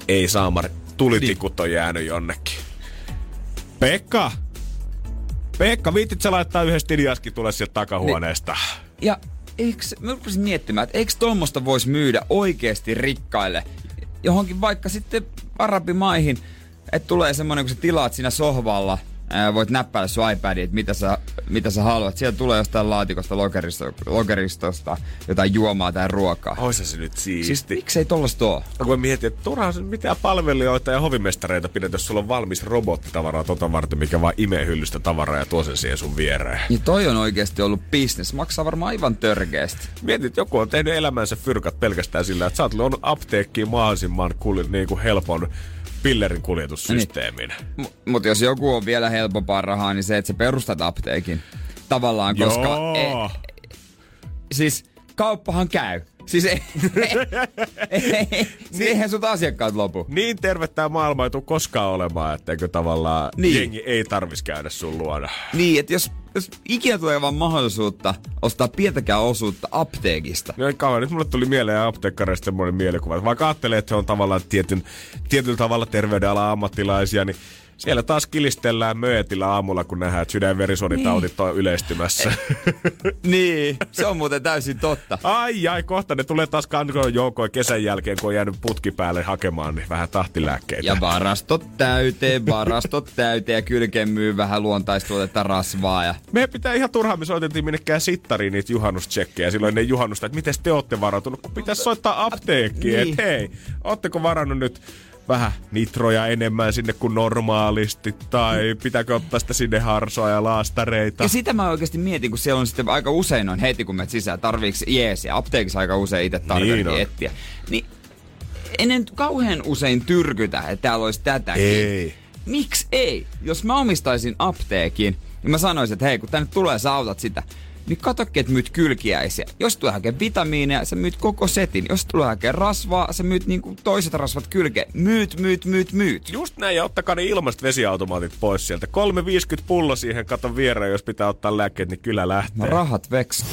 Ei saamari, tulitikut on jäänyt jonnekin. Pekka! Pekka, viitit sä laittaa yhden stiliaskin tulee sieltä takahuoneesta? Ja eiks, mä rupesin miettimään, että eikö tuommoista voisi myydä oikeasti rikkaille johonkin vaikka sitten arabimaihin, että tulee semmoinen, kun sä tilaat siinä sohvalla, ää, voit näppäillä sun iPadin, että mitä sä, mitä sä haluat. Sieltä tulee jostain laatikosta, lokeristo, lokeristosta jotain juomaa tai ruokaa. Oisa se nyt siisti. Siis miksei tollasta oo? No kun mä mietin, että turhaan mitään palvelijoita ja hovimestareita pidät, jos sulla on valmis robottitavaraa tota varten, mikä vaan imee hyllystä tavaraa ja tuo sen siihen sun viereen. Ja toi on oikeasti ollut bisnes. Maksaa varmaan aivan törkeästi. Mietit, että joku on tehnyt elämänsä fyrkat pelkästään sillä, että sä oot apteekkiin mahdollisimman kul- niin kuin helpon pillerin kuljetussysteemin. M- Mutta jos joku on vielä helpompaa rahaa, niin se, että sä perustat apteekin. Tavallaan, koska... Joo. E, siis kauppahan käy. Siis ei, ei, ei, eihän sut asiakkaat lopu. Niin terve tää maailma ei tule koskaan olemaan, etteikö tavallaan Niin. jengi ei tarvis käydä sun luona. Niin, että jos, jos ikinä tulee vaan mahdollisuutta ostaa pientäkään osuutta apteekista. No ei kauan. Nyt mulle tuli mieleen apteekkareista semmoinen mielikuva. Vaikka ajattelee, että he on tavallaan tietyn, tietyllä tavalla terveydenalan ammattilaisia, niin siellä taas kilistellään möötillä aamulla, kun nähdään, että sydän- ja verisuonitautit on yleistymässä. Niin, se on muuten täysin totta. ai ai, kohta ne tulee taas kankoon joukoin kesän jälkeen, kun on jäänyt putki päälle hakemaan niin vähän tahtilääkkeitä. Ja varastot täyteen, varastot täyteen ja kylkeen myy vähän luontaistuotetta rasvaa ja Meidän pitää ihan turhaan, me soitettiin minnekään sittariin niitä juhannustsekkejä silloin ennen juhannusta, että miten te olette varautunut, kun pitäisi soittaa apteekkiin, Niin. että hei, ootteko varannut nyt vähän nitroja enemmän sinne kuin normaalisti, tai pitääkö ottaa sitä sinne harsoa ja laastareita. Ja sitä mä oikeasti mietin, kun siellä on sitten aika usein on heti kun menet sisään, tarviiks jeesiä. Apteekissa aika usein itse tarvitsee Niin on. etsiä. Niin ennen kauhean usein tyrkytä, että täällä olisi tätäkin. Ei. Miksi ei? Jos mä omistaisin apteekin, niin mä sanoisin, että hei, kun tänne tulee, sä autat sitä. Niin katokki, että myyt kylkiäisiä. Jos tulee hakemaan vitamiineja, sä myyt koko setin. Jos tulee hakemaan rasvaa, sä myyt niinku toiset rasvat kylkeen. Myyt, myyt, myyt, myyt. Just näin, ja ottakaa ne ilmaiset vesiautomaatit pois sieltä. 3,50 pullo siihen katon viereen, jos pitää ottaa lääkkeet, niin kyllä lähtee. No rahat veks.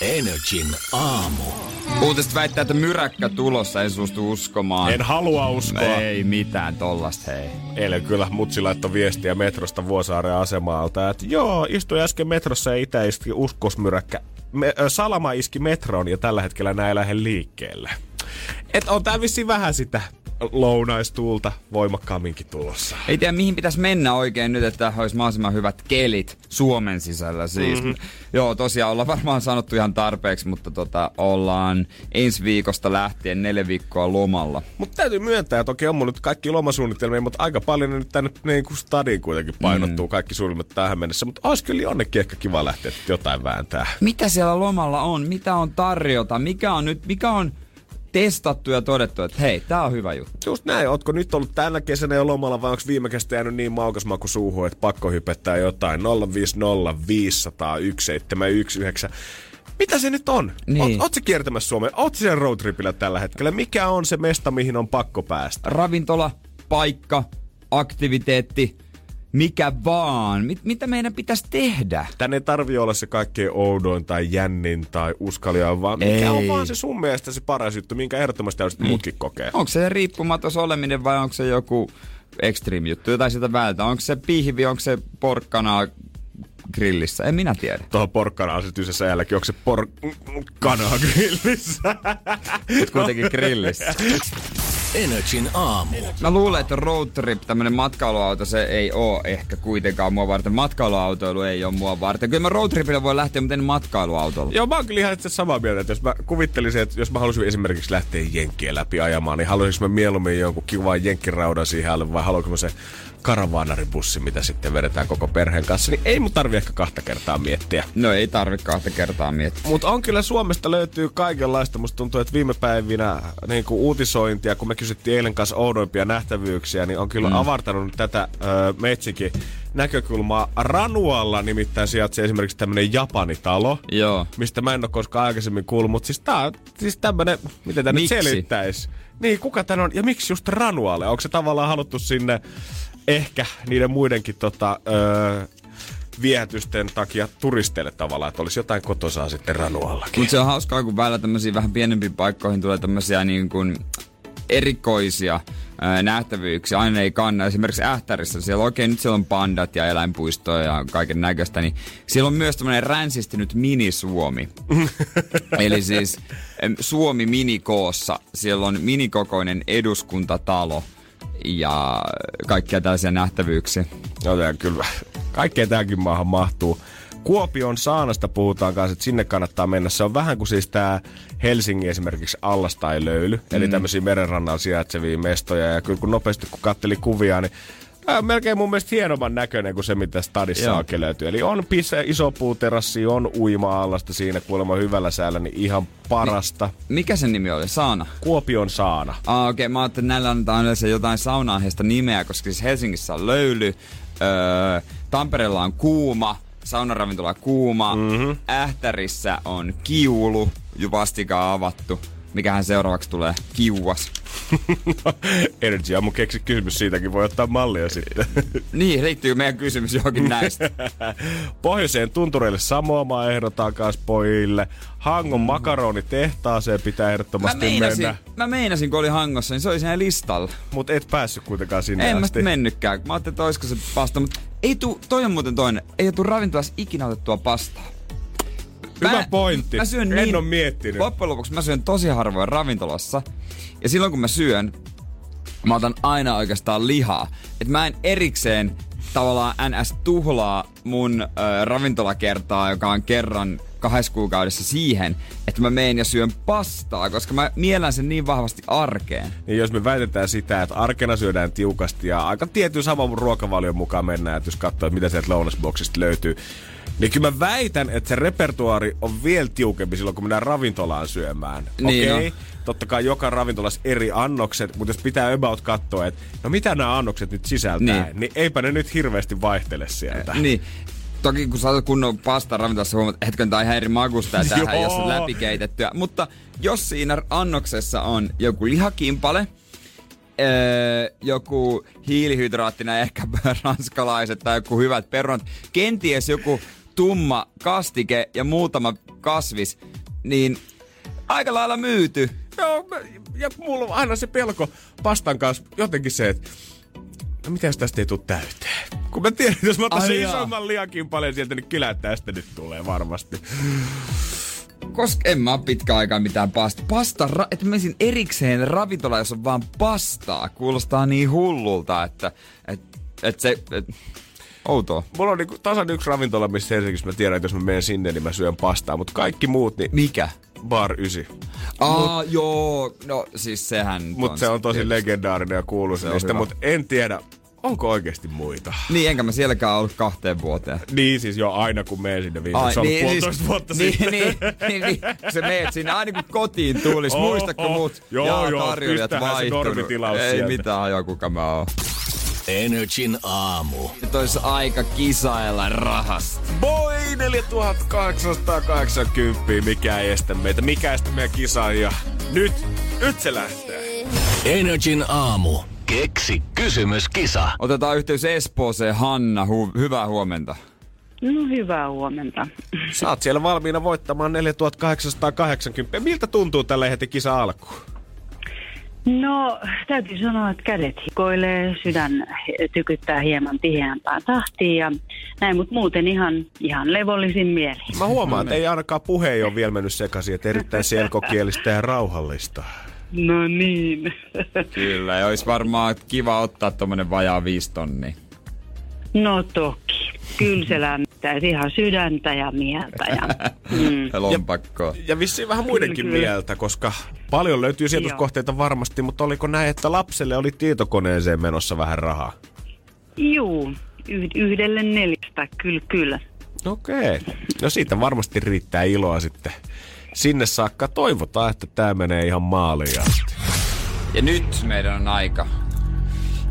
Energin aamu. Uutiset väittää, että myräkkä tulossa, en suostu uskomaan. En halua uskoa. Ei mitään tollasta, hei. Eilen kyllä mutsi laittoi viestiä metrosta Vuosaaren asemalta, että joo, istui äsken metrossa ja itä iski uskosmyräkkä. Me, ö, Salama iski metroon ja tällä hetkellä näin lähde liikkeelle. Et on tää vissiin vähän sitä lounaistuulta voimakkaamminkin tulossa. Ei tiedä mihin pitäisi mennä oikein nyt, että olisi mahdollisimman hyvät kelit Suomen sisällä siis. Mm-hmm. Joo, tosiaan ollaan varmaan sanottu ihan tarpeeksi, mutta tota, ollaan ensi viikosta lähtien neljä viikkoa lomalla. Mutta täytyy myöntää, että okei on mulla nyt kaikki lomasuunnitelmia, mutta aika paljon nyt tänne niin kuin stadiin kuitenkin painottuu mm. kaikki suunnitelmat tähän mennessä. Mutta olisi kyllä jonnekin ehkä kiva lähteä jotain vääntää. Mitä siellä lomalla on? Mitä on tarjota? Mikä on nyt, mikä on testattu ja todettu, että hei, tää on hyvä juttu. Just näin, ootko nyt ollut tänä kesänä jo lomalla vai onko viime kestä jäänyt niin maukas maku suuhun, että pakko hypettää jotain 050 500 1719. Mitä se nyt on? Niin. Oot, oot se kiertämässä Suomeen? Oot se siellä roadtripillä tällä hetkellä? Mikä on se mesta, mihin on pakko päästä? Ravintola, paikka, aktiviteetti, mikä vaan. Mit, mitä meidän pitäisi tehdä? Tän ei tarvi olla se kaikkein oudoin tai jännin tai uskalia, vaan mikä Ei. on vaan se sun mielestä se paras juttu, minkä ehdottomasti haluaisit Niin. muutkin kokea. Onko se riippumaton oleminen vai onko se joku extreme juttu, jotain sitä vältä? Onko se pihvi, onko se porkkana grillissä? En minä tiedä. Tuohon porkkana asetyisessä jäälläkin, onko se porkkana grillissä? Nyt kuitenkin grillissä. Energin aamu. Mä luulen, että road trip, tämmönen matkailuauto, se ei oo ehkä kuitenkaan mua varten. Matkailuautoilu ei ole mua varten. Kyllä mä road tripille voi lähteä, mutta en matkailuautolla. Joo, mä oon kyllä ihan itse samaa mieltä, että jos mä kuvittelisin, että jos mä haluaisin esimerkiksi lähteä jenkkien läpi ajamaan, niin haluaisinko mä mieluummin jonkun kivan jenkkiraudan siihen alle vai haluanko mä se karavaanaribussi, mitä sitten vedetään koko perheen kanssa, niin ei mun tarvi ehkä kahta kertaa miettiä. No ei tarvi kahta kertaa miettiä. Mutta on kyllä Suomesta löytyy kaikenlaista. Musta tuntuu, että viime päivinä niin kuin uutisointia, kun me kysyttiin eilen kanssa oudoimpia nähtävyyksiä, niin on kyllä mm. avartanut tätä ö, metsikin näkökulmaa. Ranualla nimittäin sijaitsee esimerkiksi tämmönen Japanitalo, Joo. mistä mä en ole koskaan aikaisemmin kuullut, mutta siis tää on siis tämmönen, miten tää nyt selittäisi. Niin, kuka tän on, ja miksi just Ranualle? Onko se tavallaan haluttu sinne ehkä niiden muidenkin tota, öö, viehätysten takia turisteille tavallaan, että olisi jotain kotosaa sitten Ranuallakin. Mutta se on hauskaa, kun välillä tämmöisiin vähän pienempiin paikkoihin tulee tämmöisiä niin kuin erikoisia ää, nähtävyyksiä. Aina ei kanna. Esimerkiksi Ähtärissä, siellä oikein nyt siellä on pandat ja eläinpuistoja ja kaiken näköistä, niin siellä on myös tämmöinen ränsistynyt minisuomi. Eli siis Suomi minikoossa. Siellä on minikokoinen eduskuntatalo ja kaikkia tällaisia nähtävyyksiä. No tää kyllä, kaikkea tähänkin maahan mahtuu. Kuopion saanasta puhutaan kanssa, että sinne kannattaa mennä. Se on vähän kuin siis tää Helsingin esimerkiksi allas tai löyly, mm. eli tämmöisiä merenrannalla sijaitsevia mestoja. Ja kyllä kun nopeasti kun katteli kuvia, niin on melkein mun mielestä hienomman näköinen kuin se, mitä stadissa Joo. oikein löytyy. Eli on pisse, iso puuterassi, on uima-allasta siinä kuulemma hyvällä säällä, niin ihan parasta. Mikä sen nimi oli? Saana? Kuopion saana. Ah, okei, okay. mä ajattelin, että näillä annetaan yleensä jotain saunaaiheesta nimeä, koska siis Helsingissä on löyly, öö, Tampereella on kuuma, saunaravintola kuuma, mm-hmm. Ähtärissä on kiulu, jo vastikaan avattu. Mikähän seuraavaksi tulee? Kiuas. Energy Aamu keksi kysymys siitäkin, voi ottaa mallia sitten. Niin, liittyy meidän kysymys johonkin näistä. Pohjoiseen tuntureille Samoamaa ehdotaan kanssa pojille. Hangon makaronitehtaaseen pitää Mä ehdottomasti meinasin, mennä. mä meinasin, kun oli Hangossa, niin se oli siinä listalla. Mutta et päässyt kuitenkaan sinne En mä asti. sitten mennytkään. Mä ajattelin, että olisiko se pasta, mutta ei tuu, toi on muuten toinen. Ei tuu ravintolassa ikinä otettua pastaa. Hyvä pointti. Mä syön En niin, oo miettinyt. Loppujen lopuksi mä syön tosi harvoin ravintolassa. Ja silloin kun mä syön, mä otan aina oikeastaan lihaa. Et mä en erikseen tavallaan NS tuhlaa mun ö, ravintolakertaa, joka on kerran kahdessa kuukaudessa siihen, että mä meen ja syön pastaa, koska mä mielän sen niin vahvasti arkeen. Niin jos me väitetään sitä, että arkena syödään tiukasti ja aika tietyn saman ruokavalion mukaan mennään, että jos katsoo, että mitä sieltä lounasboksista löytyy, niin kyllä mä väitän, että se repertuaari on vielä tiukempi silloin, kun mennään ravintolaan syömään. Niin Okei, on. totta kai joka ravintolassa eri annokset, mutta jos pitää about katsoa, että no mitä nämä annokset nyt sisältää, niin, niin eipä ne nyt hirveästi vaihtele sieltä. Niin. Toki kun sä otat kunnon pasta ravintolassa, huomaat, että hetken tää on ihan eri makusta ja tämähän ei ole Joo. se läpikeitettyä. Mutta jos siinä annoksessa on joku lihakimpale, öö, joku hiilihydraattina ehkä ranskalaiset tai joku hyvät perunat, kenties joku tumma kastike ja muutama kasvis, niin aika lailla myyty. Joo, ja mulla on aina se pelko pastan kanssa jotenkin se, että no mitä jos tästä ei tule täyteen? Kun mä tiedän, että jos mä otan Ai sen jaa. isomman liakin paljon sieltä, niin kyllä tästä nyt tulee varmasti. koska en mä oo pitkä aikaa mitään pasta. Pasta, ra- että menisin erikseen ravintola, jos on vaan pastaa. Kuulostaa niin hullulta, että et, et se... Et, outoa. Mulla on niinku tasan yksi ravintola, missä Helsingissä mä tiedän, että jos mä menen sinne, niin mä syön pastaa. Mutta kaikki muut, niin Mikä? Bar 9. Aa, Mut, joo, no siis sehän Mutta se on tosi tietysti. legendaarinen ja kuuluisa Se niistä, mutta en tiedä, onko oikeasti muita. Niin, enkä mä sielläkään ollut kahteen vuoteen. Niin siis jo aina kun menen sinne viimeksi, se on ollut puolitoista vuotta niin, sitten. Niin, niin, niin, kun sä meet sinne, aina kun kotiin tulis, Oh, muistatko oh. mut? Joo, joo, tarjoilijat pistähän se vaihtunut. normitilaus Ei sieltä. mitään ajoa, kuka mä oon. Energin aamu. Nyt olisi aika kisailla rahasta. Boy, 4880, mikä ei estä meitä, mikä estää meidän kisan ja nyt, nyt se lähtee. Energin aamu. Keksi kysymys, kisa. Otetaan yhteys Espooseen. Hanna, hu- hyvää huomenta. No hyvää huomenta. Sä oot siellä valmiina voittamaan 4880. Miltä tuntuu tällä heti kisa alkuun? No täytyy sanoa, että kädet hikoilee, sydän tykyttää hieman tiheämpään tahtiin ja näin, mutta muuten ihan, ihan levollisin mieli. Mä huomaan, että ei ainakaan puhe ei ole vielä mennyt sekaisin, että erittäin selkokielistä ja rauhallista. No niin. Kyllä, ja olisi varmaan kiva ottaa tommonen vajaa viisi tonnia. No toki. Kyllä se lämmittäisi ihan sydäntä ja mieltä. Ja, mm. Lompakkoa. Ja vissiin vähän muidenkin Kyllä, kyllä. mieltä, koska paljon löytyy sijoituskohteita varmasti, mutta oliko näin, että lapselle oli tietokoneeseen menossa vähän rahaa? Juu, yh- yhdelle neljästä, kyllä, kyllä. Okei. No siitä varmasti riittää iloa sitten sinne saakka. Toivotaan, että tämä menee ihan maaliin asti. Ja nyt meidän on aika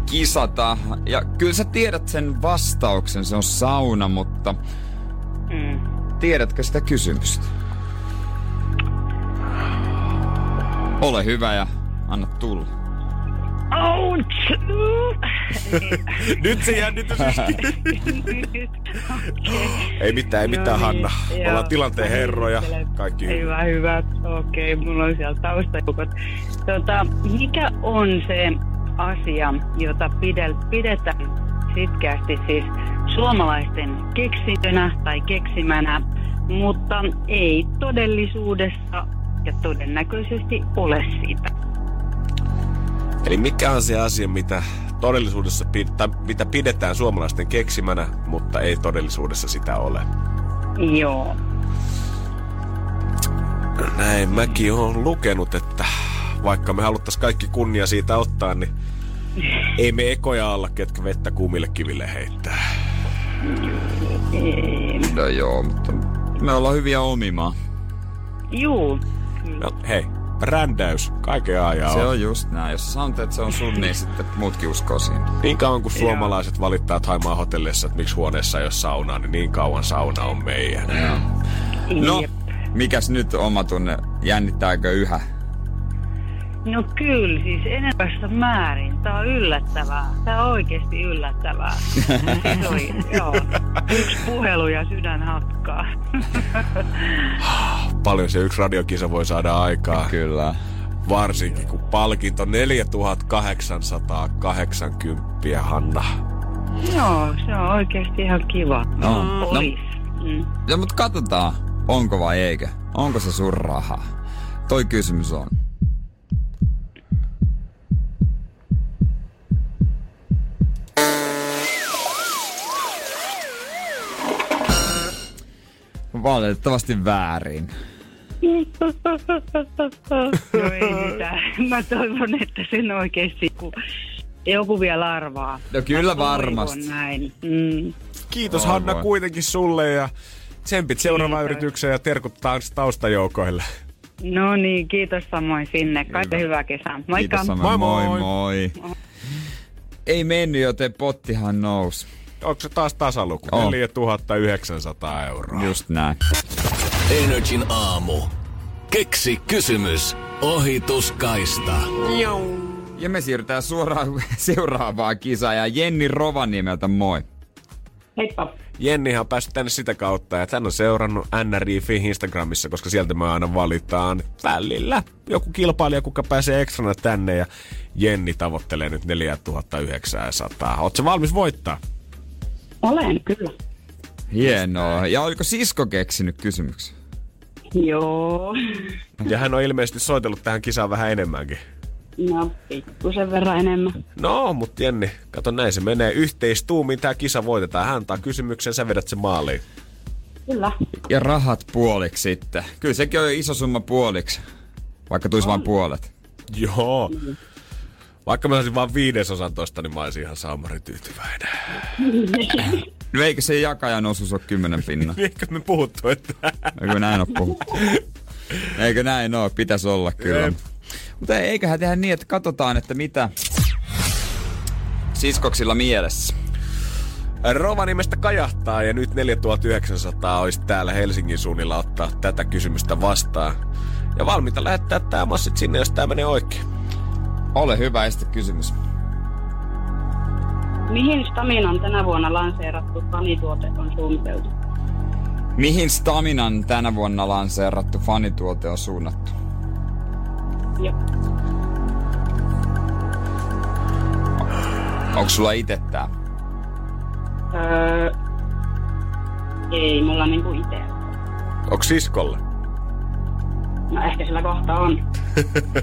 kisata. Ja kyllä sä tiedät sen vastauksen, se on sauna, mutta Mm. tiedätkö sitä kysymystä? Ole hyvä ja anna tulla. Ouch! Nyt se jännitys Ei mitään, ei mitään, No Hanna. niin, Ollaan joo. tilanteen herroja. Kaikki hyvin. Hyvä, hyvä. Okei, okay, mulla on siellä taustajoukot. Tota, mikä on se asia, jota pidetään sitkeästi siis suomalaisten keksintönä tai keksimänä, mutta ei todellisuudessa ja todennäköisesti ole sitä. Eli mikä on se asia, mitä todellisuudessa tai mitä pidetään suomalaisten keksimänä, mutta ei todellisuudessa sitä ole? Joo. Näin mäkin olen lukenut, että vaikka me haluttaisiin kaikki kunnia siitä ottaa, niin ei me ekoja olla, ketkä vettä kuumille kiville heittää. Ei. No joo, mutta me ollaan hyviä omimaan. Juu. No, hei, brändäys kaiken ajan Se on. just näin. Jos sä sanot, että se on sun, niin sitten muutkin uskoo siinä. Niin kauan kuin suomalaiset valittaa Thaimaan hotellissa, että miksi huoneessa ei ole saunaa, niin niin kauan sauna on meidän. No, mikäs nyt oma tunne? Jännittääkö yhä? No kyllä, siis enemmässä määrin. Tämä on yllättävää. Tämä on oikeasti yllättävää. Oli, joo. Yksi puhelu ja sydän hakkaa. Paljon se yksi radiokisa voi saada aikaa. Kyllä. Varsinkin kun palkinto 4880, Hanna. joo, se on oikeasti ihan kiva. No, no, Olis. Mm. no mutta katsotaan, onko vai eikö. Onko se sun raha? Toi kysymys on. Valitettavasti väärin. No ei mitään. Mä toivon, että sen oikeasti kun joku vielä arvaa. No kyllä Mä varmasti. näin. Mm. Kiitos Voi Hanna voi. kuitenkin sulle ja tsempit seuraavaan yritykseen ja terkut taustajoukoille. No niin, kiitos samoin sinne. Kaikkea hyvää kesää. Moikka. Kiitos Samoin. Moi moi moi. moi. Ei mennyt, joten pottihan nousi. Onko se taas tasaluku? On. 4900 euroa. Just näin. Energin aamu. Keksi kysymys. Ohituskaista. Ja me siirrytään suoraan seuraavaan kisaan ja Jenni Rovaniemeltä moi. Heippa. Jennihan on päässyt tänne sitä kautta, että hän on seurannut NRIFin Instagramissa, koska sieltä me aina valitaan välillä joku kilpailija, kuka pääsee ekstrana tänne ja Jenni tavoittelee nyt 4900. Oletko valmis voittaa? Olen, kyllä. Hienoa. Ja oliko sisko keksinyt kysymyksen? Joo. Ja hän on ilmeisesti soitellut tähän kisaan vähän enemmänkin. No, pikkusen verran enemmän. No, mutta Jenni, kato näin se menee. Yhteistuumiin tämä kisa voitetaan. Hän antaa kysymyksen, sä vedät sen maaliin. Kyllä. Ja rahat puoliksi sitten. Kyllä sekin on iso summa puoliksi. Vaikka tulisi vain puolet. Joo. Vaikka mä saisin vaan viidesosan tosta, niin mä olisin ihan saamari tyytyväinen. No eikö se jakajan osuus ole kymmenen pinnan? Eikö me puhuttu, että... Eikö näin ole puhuttu? Eikö näin ole? Pitäisi olla kyllä. Jep. Mutta eiköhän tehdä niin, että katsotaan, että mitä siskoksilla mielessä. Rovaniemestä kajahtaa ja nyt 4900 olisi täällä Helsingin suunnilla ottaa tätä kysymystä vastaan. Ja valmiita lähettää tämä massit sinne, jos tämä menee oikein. Ole hyvä, esitä kysymys. Mihin Staminan tänä vuonna lanseerattu fanituote on suunniteltu? Mihin Staminan tänä vuonna lanseerattu fanituote on suunnattu? Joo. Onko sulla itse tää? Öö, ei, mulla niinku itse. Onko siskolle? No ehkä sillä kohta on.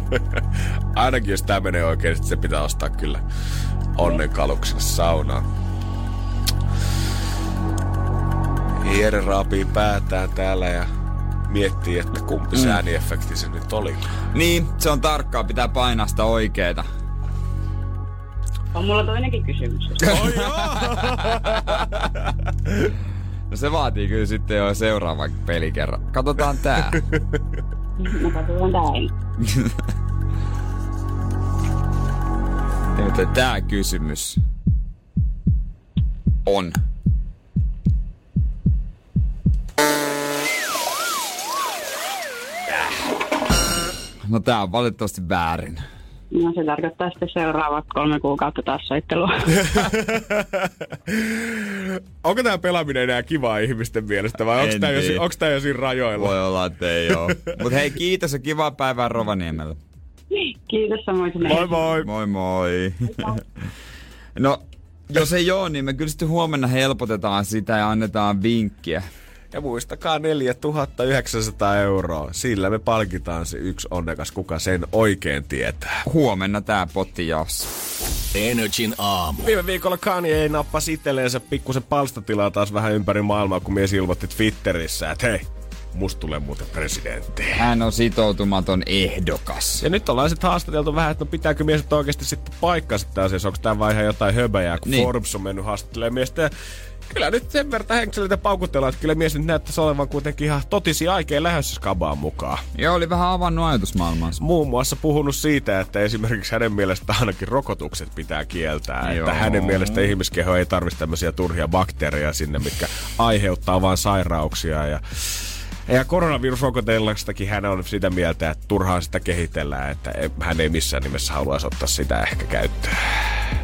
Ainakin jos tämä menee oikein, se pitää ostaa kyllä onnenkalukselle saunaan. Jere raapii päätään täällä ja miettii, että kumpi mm. ääniefekti se nyt oli. Niin, se on tarkkaa, pitää painaa sitä oikeeta. On mulla toinenkin kysymys. Oh, No se vaatii kyllä sitten jo seuraavan pelikerran. Katsotaan tää. Katsotaan tää Joten tää kysymys on. No tää on valitettavasti väärin. No se tarkoittaa sitten seuraavat kolme kuukautta taas soittelua. Onko tämä pelaaminen enää kivaa ihmisten mielestä vai onko tämä jo, onks tää jo siinä rajoilla? Voi olla, että ei oo. Mut hei, kiitos ja kivaa päivää Rovaniemellä. Kiitos samoin sinne. Moi moi! Moi moi. No, jos ei oo, niin me kyllä sitten huomenna helpotetaan sitä ja annetaan vinkkiä. Ja muistakaa 4900 euroa. Sillä me palkitaan se yksi onnekas, kuka sen oikein tietää. Huomenna tää potti jaossa. Energin aamu. Viime viikolla Kanye ei nappasi itselleensä pikkusen palstatilaa taas vähän ympäri maailmaa, kun mies ilmoitti Twitterissä, että hei, musta tulee muuten presidentti. Hän on sitoutumaton ehdokas. Ja nyt ollaan sitten haastateltu vähän, että no pitääkö mies oikeasti sitten paikkaa sitten asiassa, onko tämä vaan ihan jotain höbäjää, kun niin. Forbes on mennyt haastattelemaan miestä. Kyllä nyt sen verran henkselitä paukutellaan, että kyllä mies nyt näyttäisi olevan kuitenkin ihan totisi aikeen lähdössä skabaan mukaan. Ja oli vähän avannut ajatusmaailmansa. Muun muassa puhunut siitä, että esimerkiksi hänen mielestä ainakin rokotukset pitää kieltää. Joo. Että hänen mielestä ihmiskeho ei tarvitse tämmöisiä turhia bakteereja sinne, mitkä aiheuttaa vain sairauksia. Ja, ja koronavirusrokoteillastakin hän on sitä mieltä, että turhaan sitä kehitellään, että hän ei missään nimessä haluaisi ottaa sitä ehkä käyttöön.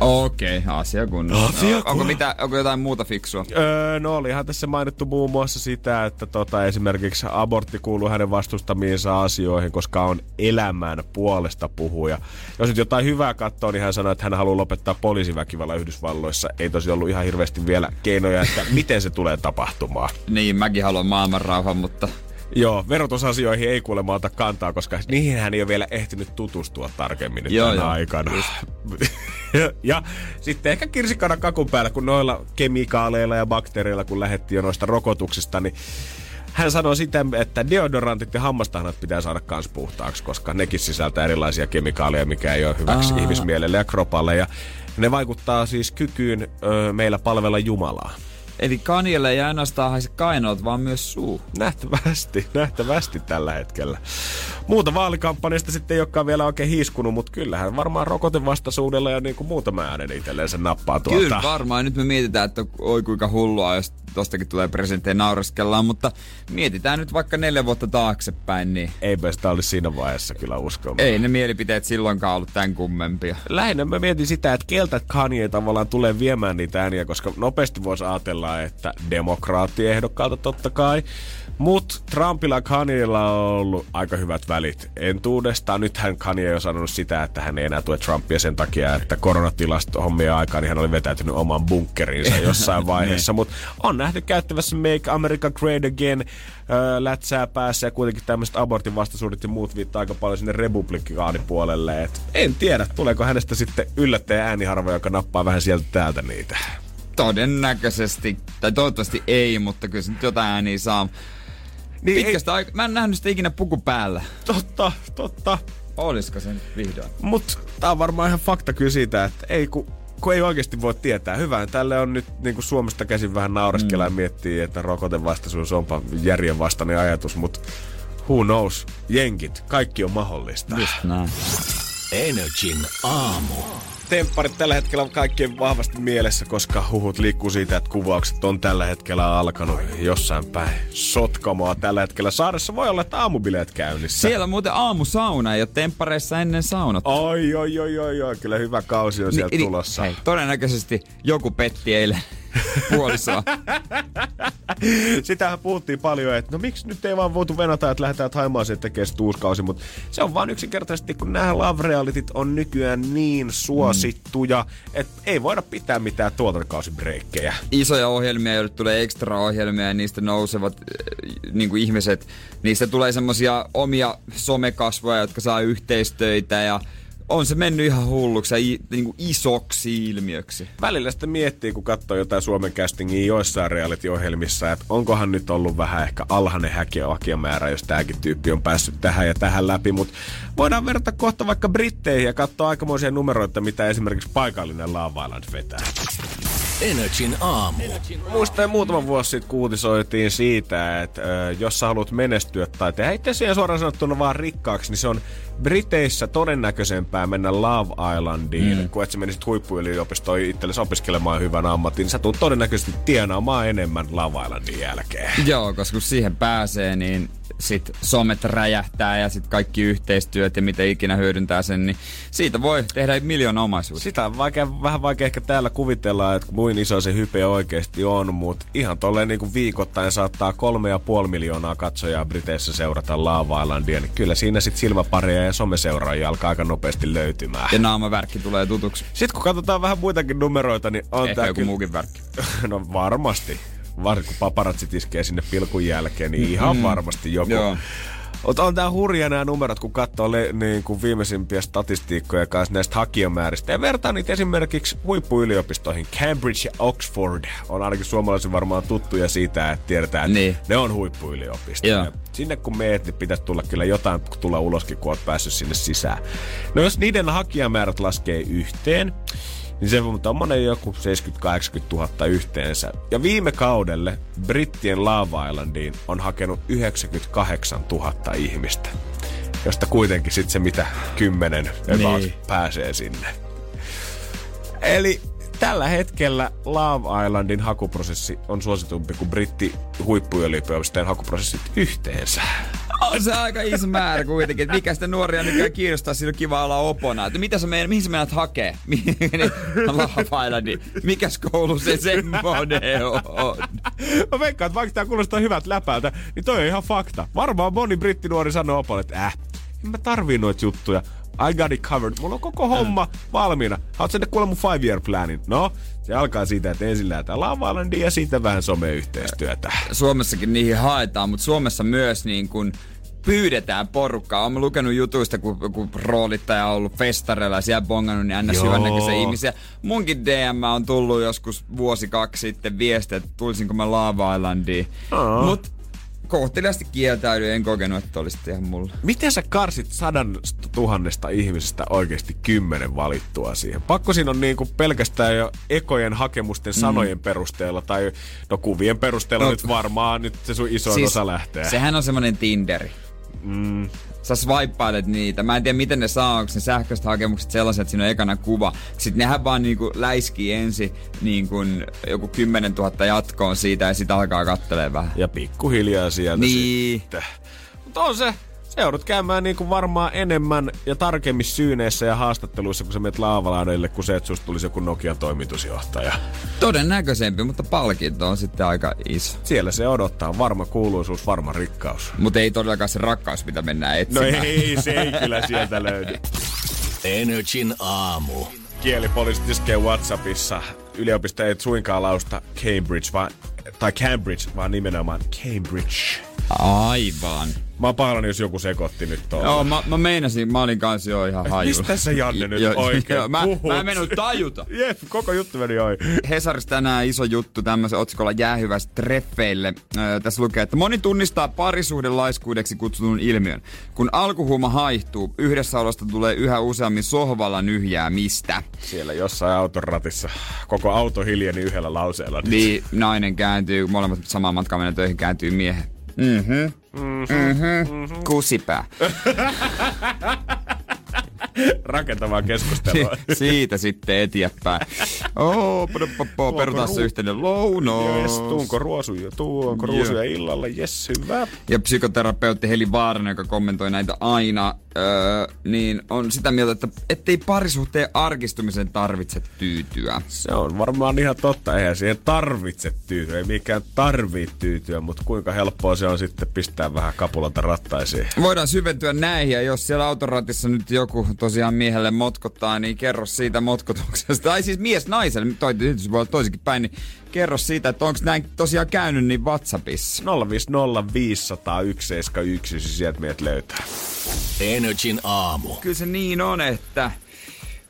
Okei, okay, asia kunnossa. Asia onko, kun- mitä, onko jotain muuta fiksua? Öö, no olihan tässä mainittu muun muassa sitä, että tota, esimerkiksi abortti kuuluu hänen vastustamiinsa asioihin, koska on elämän puolesta puhuja. Jos nyt jotain hyvää katsoo, niin hän sanoi, että hän haluaa lopettaa poliisiväkivalla Yhdysvalloissa. Ei tosi ollut ihan hirveästi vielä keinoja, että miten se tulee tapahtumaan. Niin, mäkin haluan maailman rauhan, mutta Joo, verotusasioihin ei kuulemma ota kantaa, koska niihin hän ei ole vielä ehtinyt tutustua tarkemmin nyt Joo, joo. aikana. ja, ja sitten ehkä kirsikkana kakun päällä, kun noilla kemikaaleilla ja bakteereilla, kun lähdettiin jo noista rokotuksista, niin hän sanoi sitä, että deodorantit ja hammastahnat pitää saada kans puhtaaksi, koska nekin sisältää erilaisia kemikaaleja, mikä ei ole hyväksi Aa. ihmismielelle ja kropalle. Ja ne vaikuttaa siis kykyyn ö, meillä palvella Jumalaa. Eli Kanjelle ei ainoastaan haise kainot, vaan myös suu. Nähtävästi, nähtävästi tällä hetkellä. Muuta vaalikampanjasta sitten ei olekaan vielä oikein hiiskunut, mutta kyllähän varmaan rokotevastaisuudella ja niin kuin muutama äänen itselleensä nappaa tuolta. Kyllä varmaan. Nyt me mietitään, että oi kuinka hullua, jos tostakin tulee presidenttejä naureskellaan, mutta mietitään nyt vaikka neljä vuotta taaksepäin, niin Eipä sitä olisi siinä vaiheessa kyllä uskomaan. ei ne mielipiteet silloinkaan ollut tämän kummempia. Lähinnä mä mietin sitä, että keltä Kanye tavallaan tulee viemään niitä ääniä, koska nopeasti voisi ajatella, että demokraattiehdokkaalta totta kai. Mutta Trumpilla ja Kanyella on ollut aika hyvät välit entuudestaan. Nythän Kanye on sanonut sitä, että hän ei enää tue Trumpia sen takia, että koronatilasto hommia aikaan niin hän oli vetäytynyt oman bunkkeriinsa jossain vaiheessa. Mutta on nähty käyttävässä Make America Great Again öö, lätsää päässä ja kuitenkin tämmöiset abortin vastaisuudet ja muut viittaa aika paljon sinne republikaanipuolelle. Et en tiedä, tuleeko hänestä sitten yllättäjä ääniharva, joka nappaa vähän sieltä täältä niitä. Todennäköisesti, tai toivottavasti ei, mutta kyllä se nyt jotain ääniä saa. Niin, Pitkästä aika, mä en nähnyt sitä ikinä puku päällä. Totta, totta. Olisiko se nyt vihdoin? Mut tää on varmaan ihan fakta kyllä siitä, että ei kun kun ei oikeasti voi tietää. Hyvä, tälle on nyt niin kuin Suomesta käsin vähän naureskella mm. ja miettii, että rokotevastaisuus onpa järjenvastainen ajatus, mutta who knows, jenkit, kaikki on mahdollista. Just näin. Energin aamu. Tempparit tällä hetkellä on kaikkien vahvasti mielessä, koska huhut liikkuu siitä, että kuvaukset on tällä hetkellä alkanut jossain päin Sotkamoa tällä hetkellä. Saaressa voi olla, että aamubileet käynnissä. Siellä on muuten aamusauna, ei ole temppareissa ennen saunot. Oi, oi, oi, oi, oi, kyllä hyvä kausi on sieltä Ni- ni- tulossa. Hei, todennäköisesti joku petti eilen puolisoa. Sitähän puhuttiin paljon, että no miksi nyt ei vaan voitu venata, että lähdetään Haimaaseen tekemään sit uusi kausi, mutta se on vaan yksinkertaisesti, kun nämä love realityt on nykyään niin suosittuja, mm. että ei voida pitää mitään tuotantokausibreikkejä. Isoja ohjelmia, joille tulee ekstra ohjelmia ja niistä nousevat äh, niin kuin ihmiset. Niistä tulee semmosia omia somekasvoja, jotka saa yhteistöitä ja on se mennyt ihan hulluksi ja niin kuin isoksi ilmiöksi. Välillä sitten miettii, kun katsoo jotain Suomen castingia joissain reality-ohjelmissa, että onkohan nyt ollut vähän ehkä alhainen hakijamäärä, jos tämäkin tyyppi on päässyt tähän ja tähän läpi, mutta voidaan verrata kohta vaikka Britteihin ja katsoa aikamoisia numeroita, mitä esimerkiksi paikallinen Love Island vetää. Energin aamu. Muistan muutama vuosi sitten kun uutisoitiin siitä, että ö, jos sä haluat menestyä tai tehdä itse asiassa suoraan sanottuna vaan rikkaaksi, niin se on Briteissä todennäköisempää mennä Love Islandiin, mm. kuin että sä menisit huippuyliopistoon itsellesi opiskelemaan hyvän ammatin. Niin sä tulet todennäköisesti tienaamaan enemmän Love Islandin jälkeen. Joo, koska kun siihen pääsee, niin sit somet räjähtää ja sit kaikki yhteistyöt ja miten ikinä hyödyntää sen, niin siitä voi tehdä miljoona omaisuutta. Sitä on vaikea, vähän vaikea ehkä täällä kuvitella, että kuin iso se hype oikeasti on, mutta ihan tolleen niin kuin viikoittain saattaa kolme ja puoli miljoonaa katsojaa Briteissä seurata Love Islandia, niin kyllä siinä sitten silmäpareja ja someseuraajia alkaa aika nopeasti löytymään. Ja naamavärkki tulee tutuksi. Sitten kun katsotaan vähän muitakin numeroita, niin on Ehkä joku kyllä... muukin värkki. no varmasti. Varsinkin kun paparatsit iskee sinne pilkun jälkeen, niin ihan Mm. varmasti joku. Joo. Mutta on tää hurja nämä numerot, kun katsoo le- niin kuin viimeisimpiä statistiikkoja kanssa näistä hakijamääristä. Ja vertaa niitä esimerkiksi huippuyliopistoihin. Cambridge ja Oxford on ainakin suomalaisen varmaan tuttuja siitä, että tiedetään, että Niin. ne on huippuyliopistoja. Joo. Sinne kun meet, niin pitäisi tulla kyllä jotain tulla uloskin, kun oot päässyt sinne sisään. No jos niiden hakijamäärät laskee yhteen, niin se on tommonen joku 70-80 000 yhteensä. Ja viime kaudelle Brittien Love Islandiin on hakenut 98 000 ihmistä. Josta kuitenkin sitten se mitä kymmenen Niin. pääsee sinne. Eli tällä hetkellä Love Islandin hakuprosessi on suositumpi kuin britti huippuyliopistojen hakuprosessit yhteensä. On se aika iso määrä kuitenkin, että mikä sitä nuoria nykyään kiinnostaa, siinä on kiva olla opona. Että mitä sä meidän, mihin sä menet hakee? Lava niin mikäs koulu se semmonen on? Mä veikkaan, että vaikka tää kuulostaa hyvät läpältä, niin toi on ihan fakta. Varmaan moni brittinuori sanoo opolle, että äh, en mä tarvii noita juttuja. I got it covered. Mulla on koko homma valmiina. Haluat sä kuulla mun five year planin? No, se alkaa siitä, että ensin lähdetään Lava Islandiin ja sitten vähän someyhteistyötä. Suomessakin niihin haetaan, mutta Suomessa myös niin kun pyydetään porukkaa. Olen lukenut jutuista, kun, kun roolittaja on ollut festareilla ja siellä bongannut, niin ns. Hyvännäköisiä ihmisiä. Munkin DM on tullut joskus vuosi kaksi sitten viesti, että tulisinko mä Lava Islandiin. Aa. Mut kohteliasti kieltäydyin, en kokenut, että olisi ihan mulla. Miten sä karsit sadan tuhannesta ihmisestä oikeasti kymmenen valittua siihen? Pakko siinä on niinku pelkästään jo ekojen hakemusten sanojen perusteella tai no kuvien perusteella No, nyt varmaan nyt se sun isoin osa lähtee. Sehän on semmonen Tinderi. Mm. Sä swipeilet niitä. Mä en tiedä miten ne saa, onko ne sähköiset hakemukset sellaiset, että siinä on ekana kuva. Sitten nehän vaan niinku läiskii ensin niinku joku 10 000 jatkoon siitä ja sitten alkaa kattelee vähän. Ja pikkuhiljaa sieltä Niin. sitten. Mutta on se, joudut käymään niin kuin varmaan enemmän ja tarkemmin syyneissä ja haastatteluissa, kun sä menet laavalaudelle, kun se, että susta tulisi joku Nokian toimitusjohtaja. Todennäköisempi, mutta palkinto on sitten aika iso. Siellä se odottaa. Varma kuuluisuus, varma rikkaus. Mutta ei todellakaan se rakkaus, mitä mennään No etsimään. ei, se ei kyllä sieltä löydy. Energin aamu. Kielipoliisit iskee Whatsappissa. Yliopisto ei suinkaan lausta Cambridge, vaan, tai Cambridge, vaan nimenomaan Cambridge. Aivan. Mä oon pahoillani, jos joku sekoitti nyt tuolla. Joo, mä, mä meinasin, mä olin kanssa jo ihan haju. Mistä sä Janne nyt Jo- oikein joo, mä, puhut? mä en mennyt tajuta. Jep, koko juttu meni ohi. Hesarissa tänään iso juttu tämmöisen otsikolla jäähyvästä treffeille. Öö, tässä lukee, että moni tunnistaa parisuhdelaiskuudeksi kutsutun ilmiön. Kun alkuhuuma haihtuu, yhdessäolosta tulee yhä useammin sohvalla nyhjäämistä. Siellä jossain auton ratissa koko auto hiljeni yhdellä lauseella. Niin nainen kääntyy, molemmat samaan matkaan mennä töihin, kääntyy miehen. Mhm. Mhm. Kusipää. Rakentavaa keskustelua. Siitä sitten eteenpäin. Oh, perutaan se yhteinen lounaus. Jes, tuunko ruosuja, tuonko Joo. ruusuja illalla, jes, hyvä. Ja psykoterapeutti Heli Vaaranen, joka kommentoi näitä aina, öö, niin on sitä mieltä, että ettei parisuhteen arkistumisen tarvitse tyytyä. Se on varmaan ihan totta, eihän siihen tarvitse tyytyä, ei mikään tarvii tyytyä, mutta kuinka helppoa se on sitten pistää vähän kapulata rattaisiin. Voidaan syventyä näihin ja jos siellä autoratissa nyt joku tosiaan miehelle motkottaa, niin kerro siitä motkotuksesta. Tai siis mies naiselle, toi tietysti voi olla toisinkin päin, niin kerro siitä, että onko näin tosiaan käynyt niin WhatsAppissa. 050501711, siis sieltä meidät löytää. Energin aamu. Kyllä se niin on, että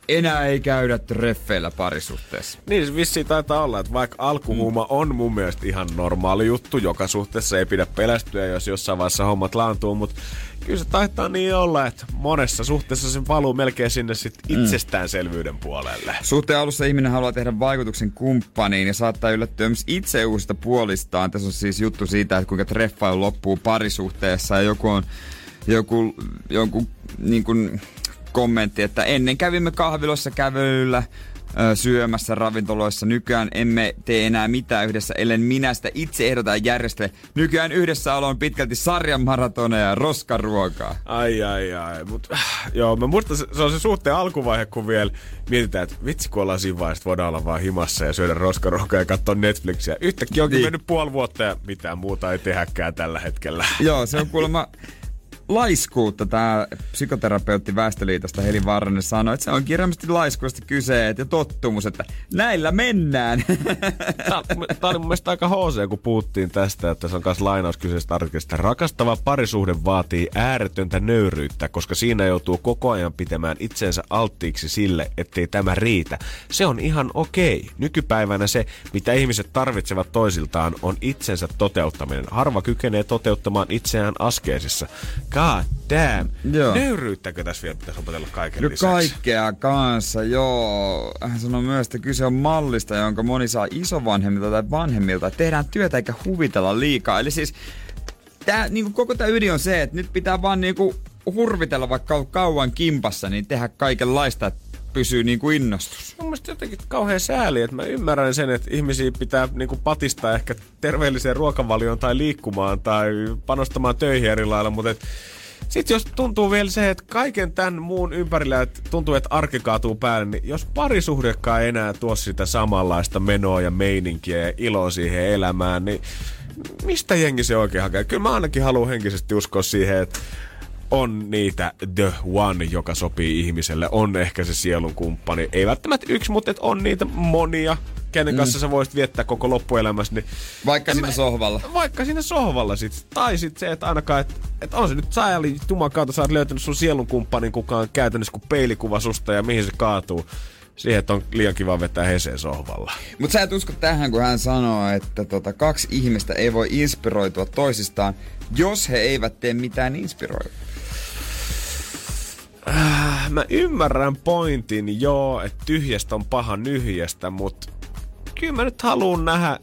enää ei käydä treffeillä parisuhteessa. Niin se vissiin taitaa olla, että vaikka alkuhuuma on mun mielestä ihan normaali juttu, joka suhteessa ei pidä pelästyä, jos jossain vaiheessa hommat laantuu, mutta kyllä se taitaa niin olla, että monessa suhteessa se valuu melkein sinne sit itsestäänselvyyden puolelle. Suhteen alussa ihminen haluaa tehdä vaikutuksen kumppaniin ja saattaa yllättyä myös itse uusista puolistaan. Tässä on siis juttu siitä, että kuinka treffailu loppuu parisuhteessa ja joku on joku, joku niin kuin kommentti, että ennen kävimme kahvilossa kävelyllä, syömässä ravintoloissa. Nykyään emme tee enää mitään yhdessä, ellen minä sitä itse ehdotan järjestele. Nykyään yhdessä on pitkälti sarjan maratoneja ja roskaruokaa. Ai ai ai, mut äh, joo, mä muistan, se, on se suhteen alkuvaihe, kun vielä mietitään, että vitsi kun ollaan siinä vaiheessa, voidaan olla vaan himassa ja syödä roskaruokaa ja katsoa Netflixiä. Yhtäkkiä onkin Niin. mennyt puoli vuotta ja mitään muuta ei tehäkään tällä hetkellä. Joo, se on kuulemma laiskuutta. Tämä psykoterapeutti Väestöliitosta Heli Varranen sanoi, että se on kirjaimisesti laiskuudesta kyse ja tottumus, että näillä mennään. Tämä oli mun mielestä aika HC, kun puhuttiin tästä, että se on myös lainaus kyseisestä artikelista. Rakastava parisuhde vaatii ääretöntä nöyryyttä, koska siinä joutuu koko ajan pitämään itsensä alttiiksi sille, ettei tämä riitä. Se on ihan okei. Nykypäivänä se, mitä ihmiset tarvitsevat toisiltaan, on itsensä toteuttaminen. Harva kykenee toteuttamaan itseään askeesissa. God damn. Joo. Nöyryyttäkö tässä vielä pitäisi opetella kaiken No lisäksi? kaikkea kanssa, joo. Hän sanoi myös, että kyse on mallista, jonka moni saa isovanhemmilta tai vanhemmilta. Tehdään työtä eikä huvitella liikaa. Eli siis tää, niinku, koko tämä ydin on se, että nyt pitää vaan niinku, hurvitella vaikka kauan kimpassa, niin tehdä kaikenlaista, että pysyy niinku innostus. Mun mielestä jotenkin kauhean sääli, että mä ymmärrän sen, että ihmisiä pitää niinku patistaa ehkä terveelliseen ruokavalioon tai liikkumaan tai panostamaan töihin eri lailla, mutta et sitten jos tuntuu vielä se, että kaiken tämän muun ympärillä, että tuntuu, että arki kaatuu päälle, niin jos parisuhdekaan ei enää tuo sitä samanlaista menoa ja meininkiä ja iloa siihen elämään, niin mistä jengi se oikein hakee? Kyllä mä ainakin haluan henkisesti uskoa siihen, että on niitä the one, joka sopii ihmiselle. On ehkä se sielun kumppani. Ei välttämättä yksi, mutta et on niitä monia, kenen kanssa sä voisit viettää koko loppuelämässä. Niin Vaikka siinä sohvalla. vaikka siinä sohvalla sit. Tai sit se, että ainakaan, että et on se nyt sääli tuman kautta, sä oot löytänyt sun sielun kumppanin, kuka on käytännössä kuin peilikuva susta ja mihin se kaatuu. Siihen, että on liian kiva vetää heseen sohvalla. Mutta sä et usko tähän, kun hän sanoo, että tota, kaksi ihmistä ei voi inspiroitua toisistaan, jos he eivät tee mitään inspiroivaa. Mä ymmärrän pointin, joo, että tyhjästä on paha nyhjästä, mutta kyllä mä nyt haluan nähdä,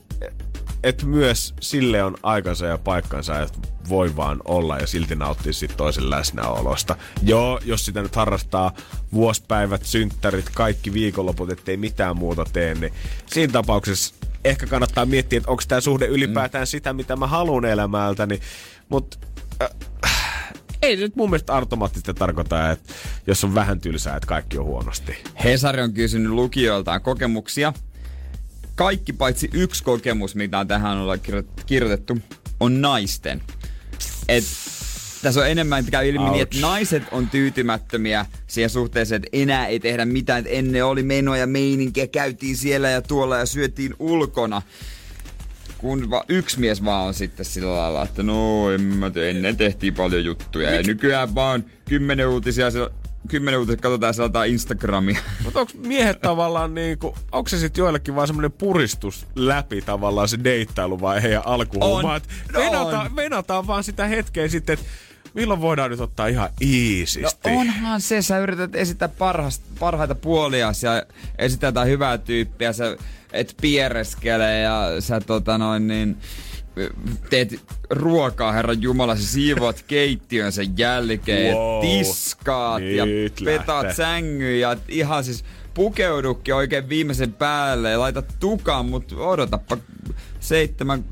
että myös sille on aikansa ja paikkansa, että voi vaan olla ja silti nauttia siitä toisen läsnäolosta. Joo, jos sitä nyt harrastaa vuospäivät, synttärit, kaikki viikonloput, ettei mitään muuta tee, niin siinä tapauksessa ehkä kannattaa miettiä, että onko tämä suhde ylipäätään sitä, mitä mä haluan elämältäni. Mutta äh, ei se nyt mun mielestä automaattisesti tarkoita, että jos on vähän tylsää, että kaikki on huonosti. Hesari on kysynyt lukijoiltaan kokemuksia. Kaikki paitsi yksi kokemus, mitä on tähän olla kirjoitettu, on naisten. Et tässä on enemmän, että käy ilmi niin, että naiset on tyytymättömiä siihen suhteeseen, että enää ei tehdä mitään. Että ennen oli menoja ja meininkiä, käytiin siellä ja tuolla ja syötiin ulkona kun va, yksi mies vaan on sitten sillä lailla, että no en mä te, ennen tehtiin paljon juttuja Mik? ja nykyään vaan kymmenen uutisia kymmenen uutisia katsotaan sieltä Instagramia. Mutta onko miehet tavallaan niinku, onko se sitten joillekin vaan semmoinen puristus läpi tavallaan se deittailu vai heidän alkuhuumaa? No venataan, venataan vaan sitä hetkeä sitten, että milloin voidaan nyt ottaa ihan iisisti? No onhan se, sä yrität esittää parhaita puolia ja esittää jotain hyvää tyyppiä, sä et piereskele ja sä tota noin niin teet ruokaa, herran Jumala, sä siivoat keittiön sen jälkeen, wow, tiskaat ja petaat sängyn ja ihan siis pukeudukin oikein viimeisen päälle ja laitat tukan, mutta odotapa seitsemän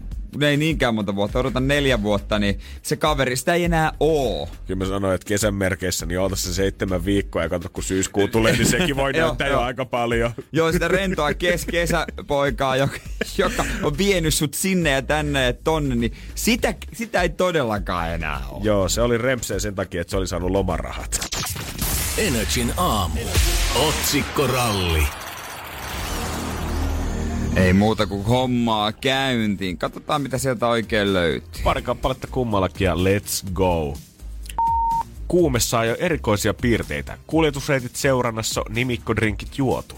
ei niinkään monta vuotta, odotan neljä vuotta, niin se kaveri, sitä ei enää oo. Kyllä mä sanoin, että kesän merkeissä, niin oota se seitsemän viikkoa ja katso, kun syyskuu tulee, niin sekin voi näyttää jo aika paljon. Joo, sitä rentoa kes kesäpoikaa, joka, joka on vienyt sut sinne ja tänne ja tonne, niin sitä, sitä ei todellakaan enää ole. Joo, se oli rempseen sen takia, että se oli saanut lomarahat. Energin aamu. Otsikkoralli. Ei muuta kuin hommaa käyntiin. Katsotaan, mitä sieltä oikein löytyy. Pari kappaletta kummallakin ja let's go. Kuume saa jo erikoisia piirteitä. Kuljetusreitit seurannassa, nimikkodrinkit juotu.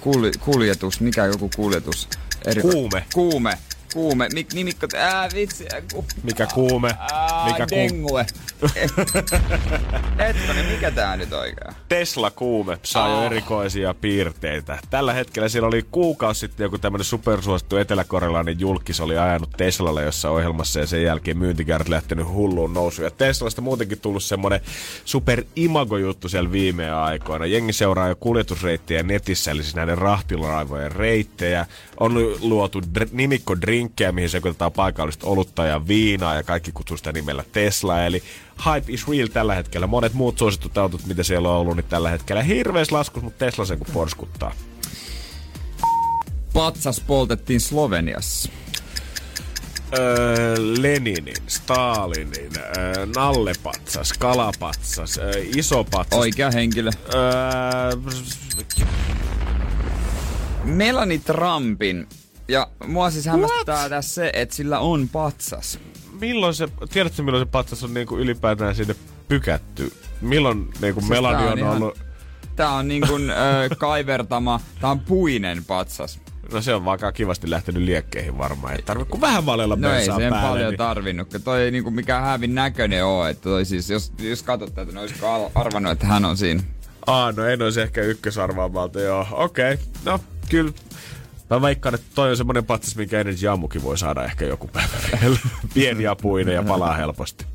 Kul- kuljetus, mikä joku kuljetus? Eriko- kuume. Kuume. Kuume. Mik, nimikko... Ää, vitsi. Ku, mikä kuume? Ää, mikä dengue. Hetkinen, mikä tää nyt oikein? Tesla kuume saa jo erikoisia piirteitä. Tällä hetkellä siellä oli kuukausi sitten joku tämmönen supersuosittu eteläkorealainen julkis oli ajanut Teslalle jossa ohjelmassa ja sen jälkeen myyntikäärät lähtenyt hulluun nousuun. Ja Teslasta muutenkin tullut semmonen super imago juttu siellä viime aikoina. Jengi seuraa jo kuljetusreittejä netissä, eli siis näiden rahtilaivojen reittejä. On luotu dr- nimikko drinkkejä, mihin sekoitetaan paikallista olutta ja viinaa ja kaikki kutsuu sitä nimellä Tesla. Eli hype is real tällä hetkellä. Monet muut suositut autot, mitä siellä on ollut, niin tällä hetkellä hirveässä laskus, mutta Tesla sen kun porskuttaa. Patsas poltettiin Sloveniassa. Öö, Leninin, Stalinin, öö, Nallepatsas, Kalapatsas, öö, Isopatsas. Oikea henkilö. Öö, Melanie Trumpin. Ja mua siis hämmästää tässä se, että sillä on patsas milloin se, tiedätkö milloin se patsas on niinku ylipäätään sinne pykätty? Milloin niinku siis Melani on, on ihan, ollut... Tää on niinku ö, kaivertama, tää on puinen patsas. No se on vaikka kivasti lähtenyt liekkeihin varmaan. Ei tarvitse kuin vähän valella No ei sen päälle, paljon niin... tarvinnut. Toi ei niinku mikään hävin näköinen oo. Että toi siis, jos, jos katsot tätä, niin olisiko arvannut, että hän on siinä. Aa, no en olisi ehkä ykkösarvaamalta, joo. Okei, okay. no kyllä Mä veikkaan, että toi on semmonen patsas, minkä Energy Ammukin voi saada ehkä joku päivä. Pieni apuinen ja palaa helposti.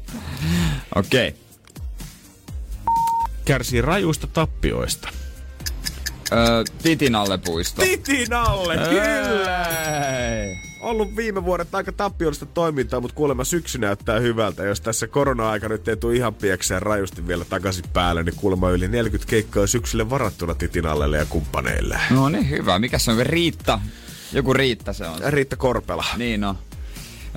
Okei. Okay. Kärsii rajuista tappioista. Öö, Titinalle puisto. Titinalle, kyllä! Ei ollut viime vuodet aika tappiollista toimintaa, mutta kuulemma syksy näyttää hyvältä. Jos tässä korona-aika nyt ei tule ihan piekseen rajusti vielä takaisin päälle, niin kuulemma yli 40 keikkaa syksylle varattuna Titinallelle ja kumppaneille. No niin, hyvä. Mikä se on? Riitta? Joku Riitta se on. Riitta Korpela. Niin no.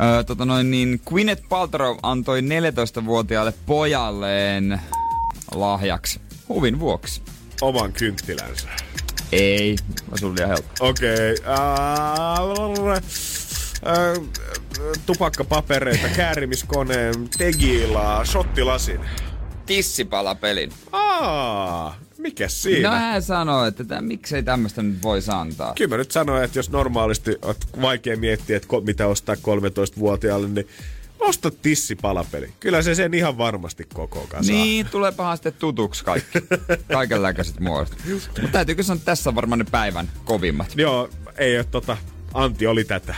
Öö, tota noin, niin Gwyneth Paltrow antoi 14-vuotiaalle pojalleen lahjaksi huvin vuoksi. Oman kynttilänsä. Ei, mä sun liian helppo. Okei. Okay. Uh, tupakkapapereita, käärimiskoneen, tegilaa, shottilasin. Tissipalapelin. Aa, mikä siinä? No hän sanoi, että tämän, miksei tämmöistä nyt voisi antaa. Kyllä mä nyt sanoin, että jos normaalisti on vaikea miettiä, että mitä ostaa 13-vuotiaalle, niin Osta tissipalapeli. Kyllä se sen ihan varmasti koko kanssa. Niin, tuleepahan sitten tutuksi kaikki. Kaikenlaiset muodot. Mutta täytyykö sanoa, että tässä on varmaan ne päivän kovimmat. Joo, ei ole tota, Antti oli tätä.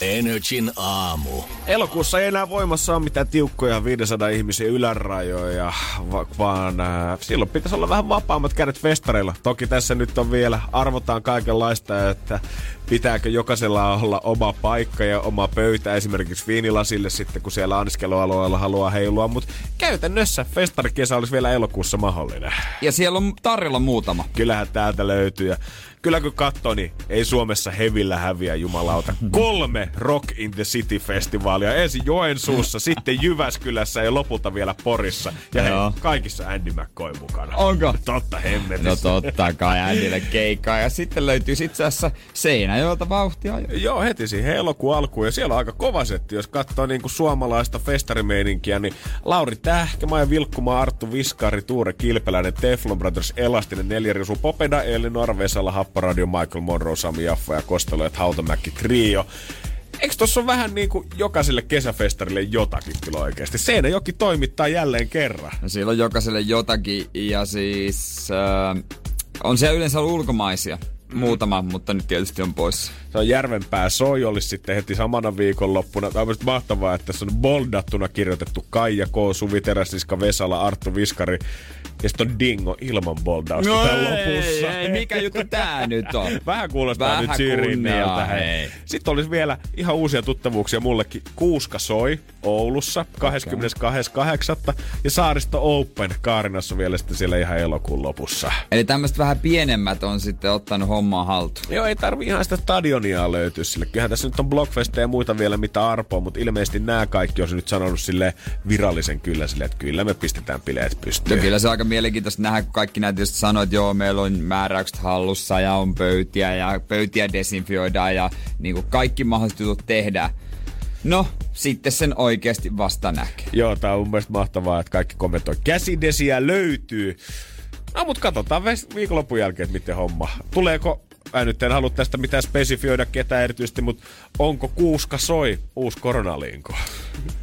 Energin aamu. Elokuussa ei enää voimassa ole mitään tiukkoja 500 ihmisiä ylärajoja, va- vaan äh, silloin pitäisi olla vähän vapaammat kädet festareilla. Toki tässä nyt on vielä, arvotaan kaikenlaista, että pitääkö jokaisella olla oma paikka ja oma pöytä esimerkiksi viinilasille sitten, kun siellä anniskelualueella haluaa heilua, mutta käytännössä festarikesä olisi vielä elokuussa mahdollinen. Ja siellä on tarjolla muutama. Kyllähän täältä löytyy ja kyllä kun katsoo, niin ei Suomessa hevillä häviä jumalauta. Kolme Rock in the City-festivaalia. Ensin Joensuussa, sitten Jyväskylässä ja lopulta vielä Porissa. Ja hei, kaikissa Andy McCoy mukana. Onko? Totta hemmetissä. No totta kai Andille keikkaa. Ja sitten löytyy itse asiassa Seinäjoelta vauhtia. Joo, heti siihen elokuun alkuun. Ja siellä on aika kova setti. Jos katsoo niinku suomalaista festarimeininkiä, niin Lauri Tähkämaa ja Vilkkumaa, Arttu Viskari, Tuure Kilpeläinen, Teflon Brothers, Elastinen, Neljä Risu, Popeda, Elinor, Vesala, Happaradio, Michael Monroe, Sami Jaffa ja Kostelo ja Hautamäki Trio. Eikö tossa ole vähän niin kuin jokaiselle kesäfestarille jotakin kyllä oikeasti? Seinäjoki toimittaa jälleen kerran. No siellä on jokaiselle jotakin ja siis äh, on siellä yleensä ollut ulkomaisia. Muutama, mutta nyt tietysti on pois. Se on Järvenpää Soi olisi sitten heti samana viikonloppuna. Tämä on mahtavaa, että tässä on boldattuna kirjoitettu Kaija K, Suvi Teräsiska, Vesala, Arttu Viskari. Ja sitten on Dingo ilman boldausta No tämän ei, lopussa. ei, mikä juttu tää nyt on? Vähän kuulostaa Vähän nyt syrjinnältä. Sitten olisi vielä ihan uusia tuttavuuksia mullekin. Kuuska Soi Oulussa 22.8. Ja Saaristo Open Kaarinassa vielä sitten siellä ihan elokuun lopussa. Eli tämmöiset vähän pienemmät on sitten ottanut hommaa haltuun. Joo, ei tarvi ihan sitä stadionia löytyä sille. Kyllähän tässä nyt on Blockfesta ja muita vielä mitä arpoa, mutta ilmeisesti nämä kaikki on nyt sanonut sille virallisen kyllä sille, että kyllä me pistetään bileet pystyyn. Ja kyllä se on aika mielenkiintoista nähdä, kun kaikki näitä tietysti sanoo, että joo, meillä on määräykset hallussa ja on pöytiä ja pöytiä desinfioidaan ja niin kuin kaikki mahdolliset jutut tehdään. No, sitten sen oikeasti vasta näkee. Joo, tää on mun mielestä mahtavaa, että kaikki kommentoi. Käsidesiä löytyy. No, mutta katsotaan viikonlopun jälkeen, että miten homma. Tuleeko, mä nyt en halua tästä mitään spesifioida ketään erityisesti, mutta onko kuuska soi uusi koronaliinko?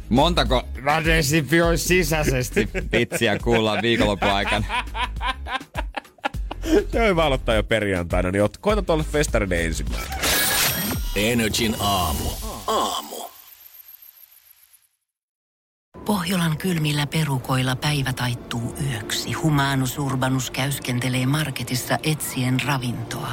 Montako mä desinfioin sisäisesti pitsiä kuullaan viikonlopun aikana. Se on hyvä aloittaa jo perjantaina, niin ot- koita tuolle festarinen ensimmäinen. Energin aamu. Aamu. Pohjolan kylmillä perukoilla päivä taittuu yöksi. Humanus Urbanus käyskentelee marketissa etsien ravintoa.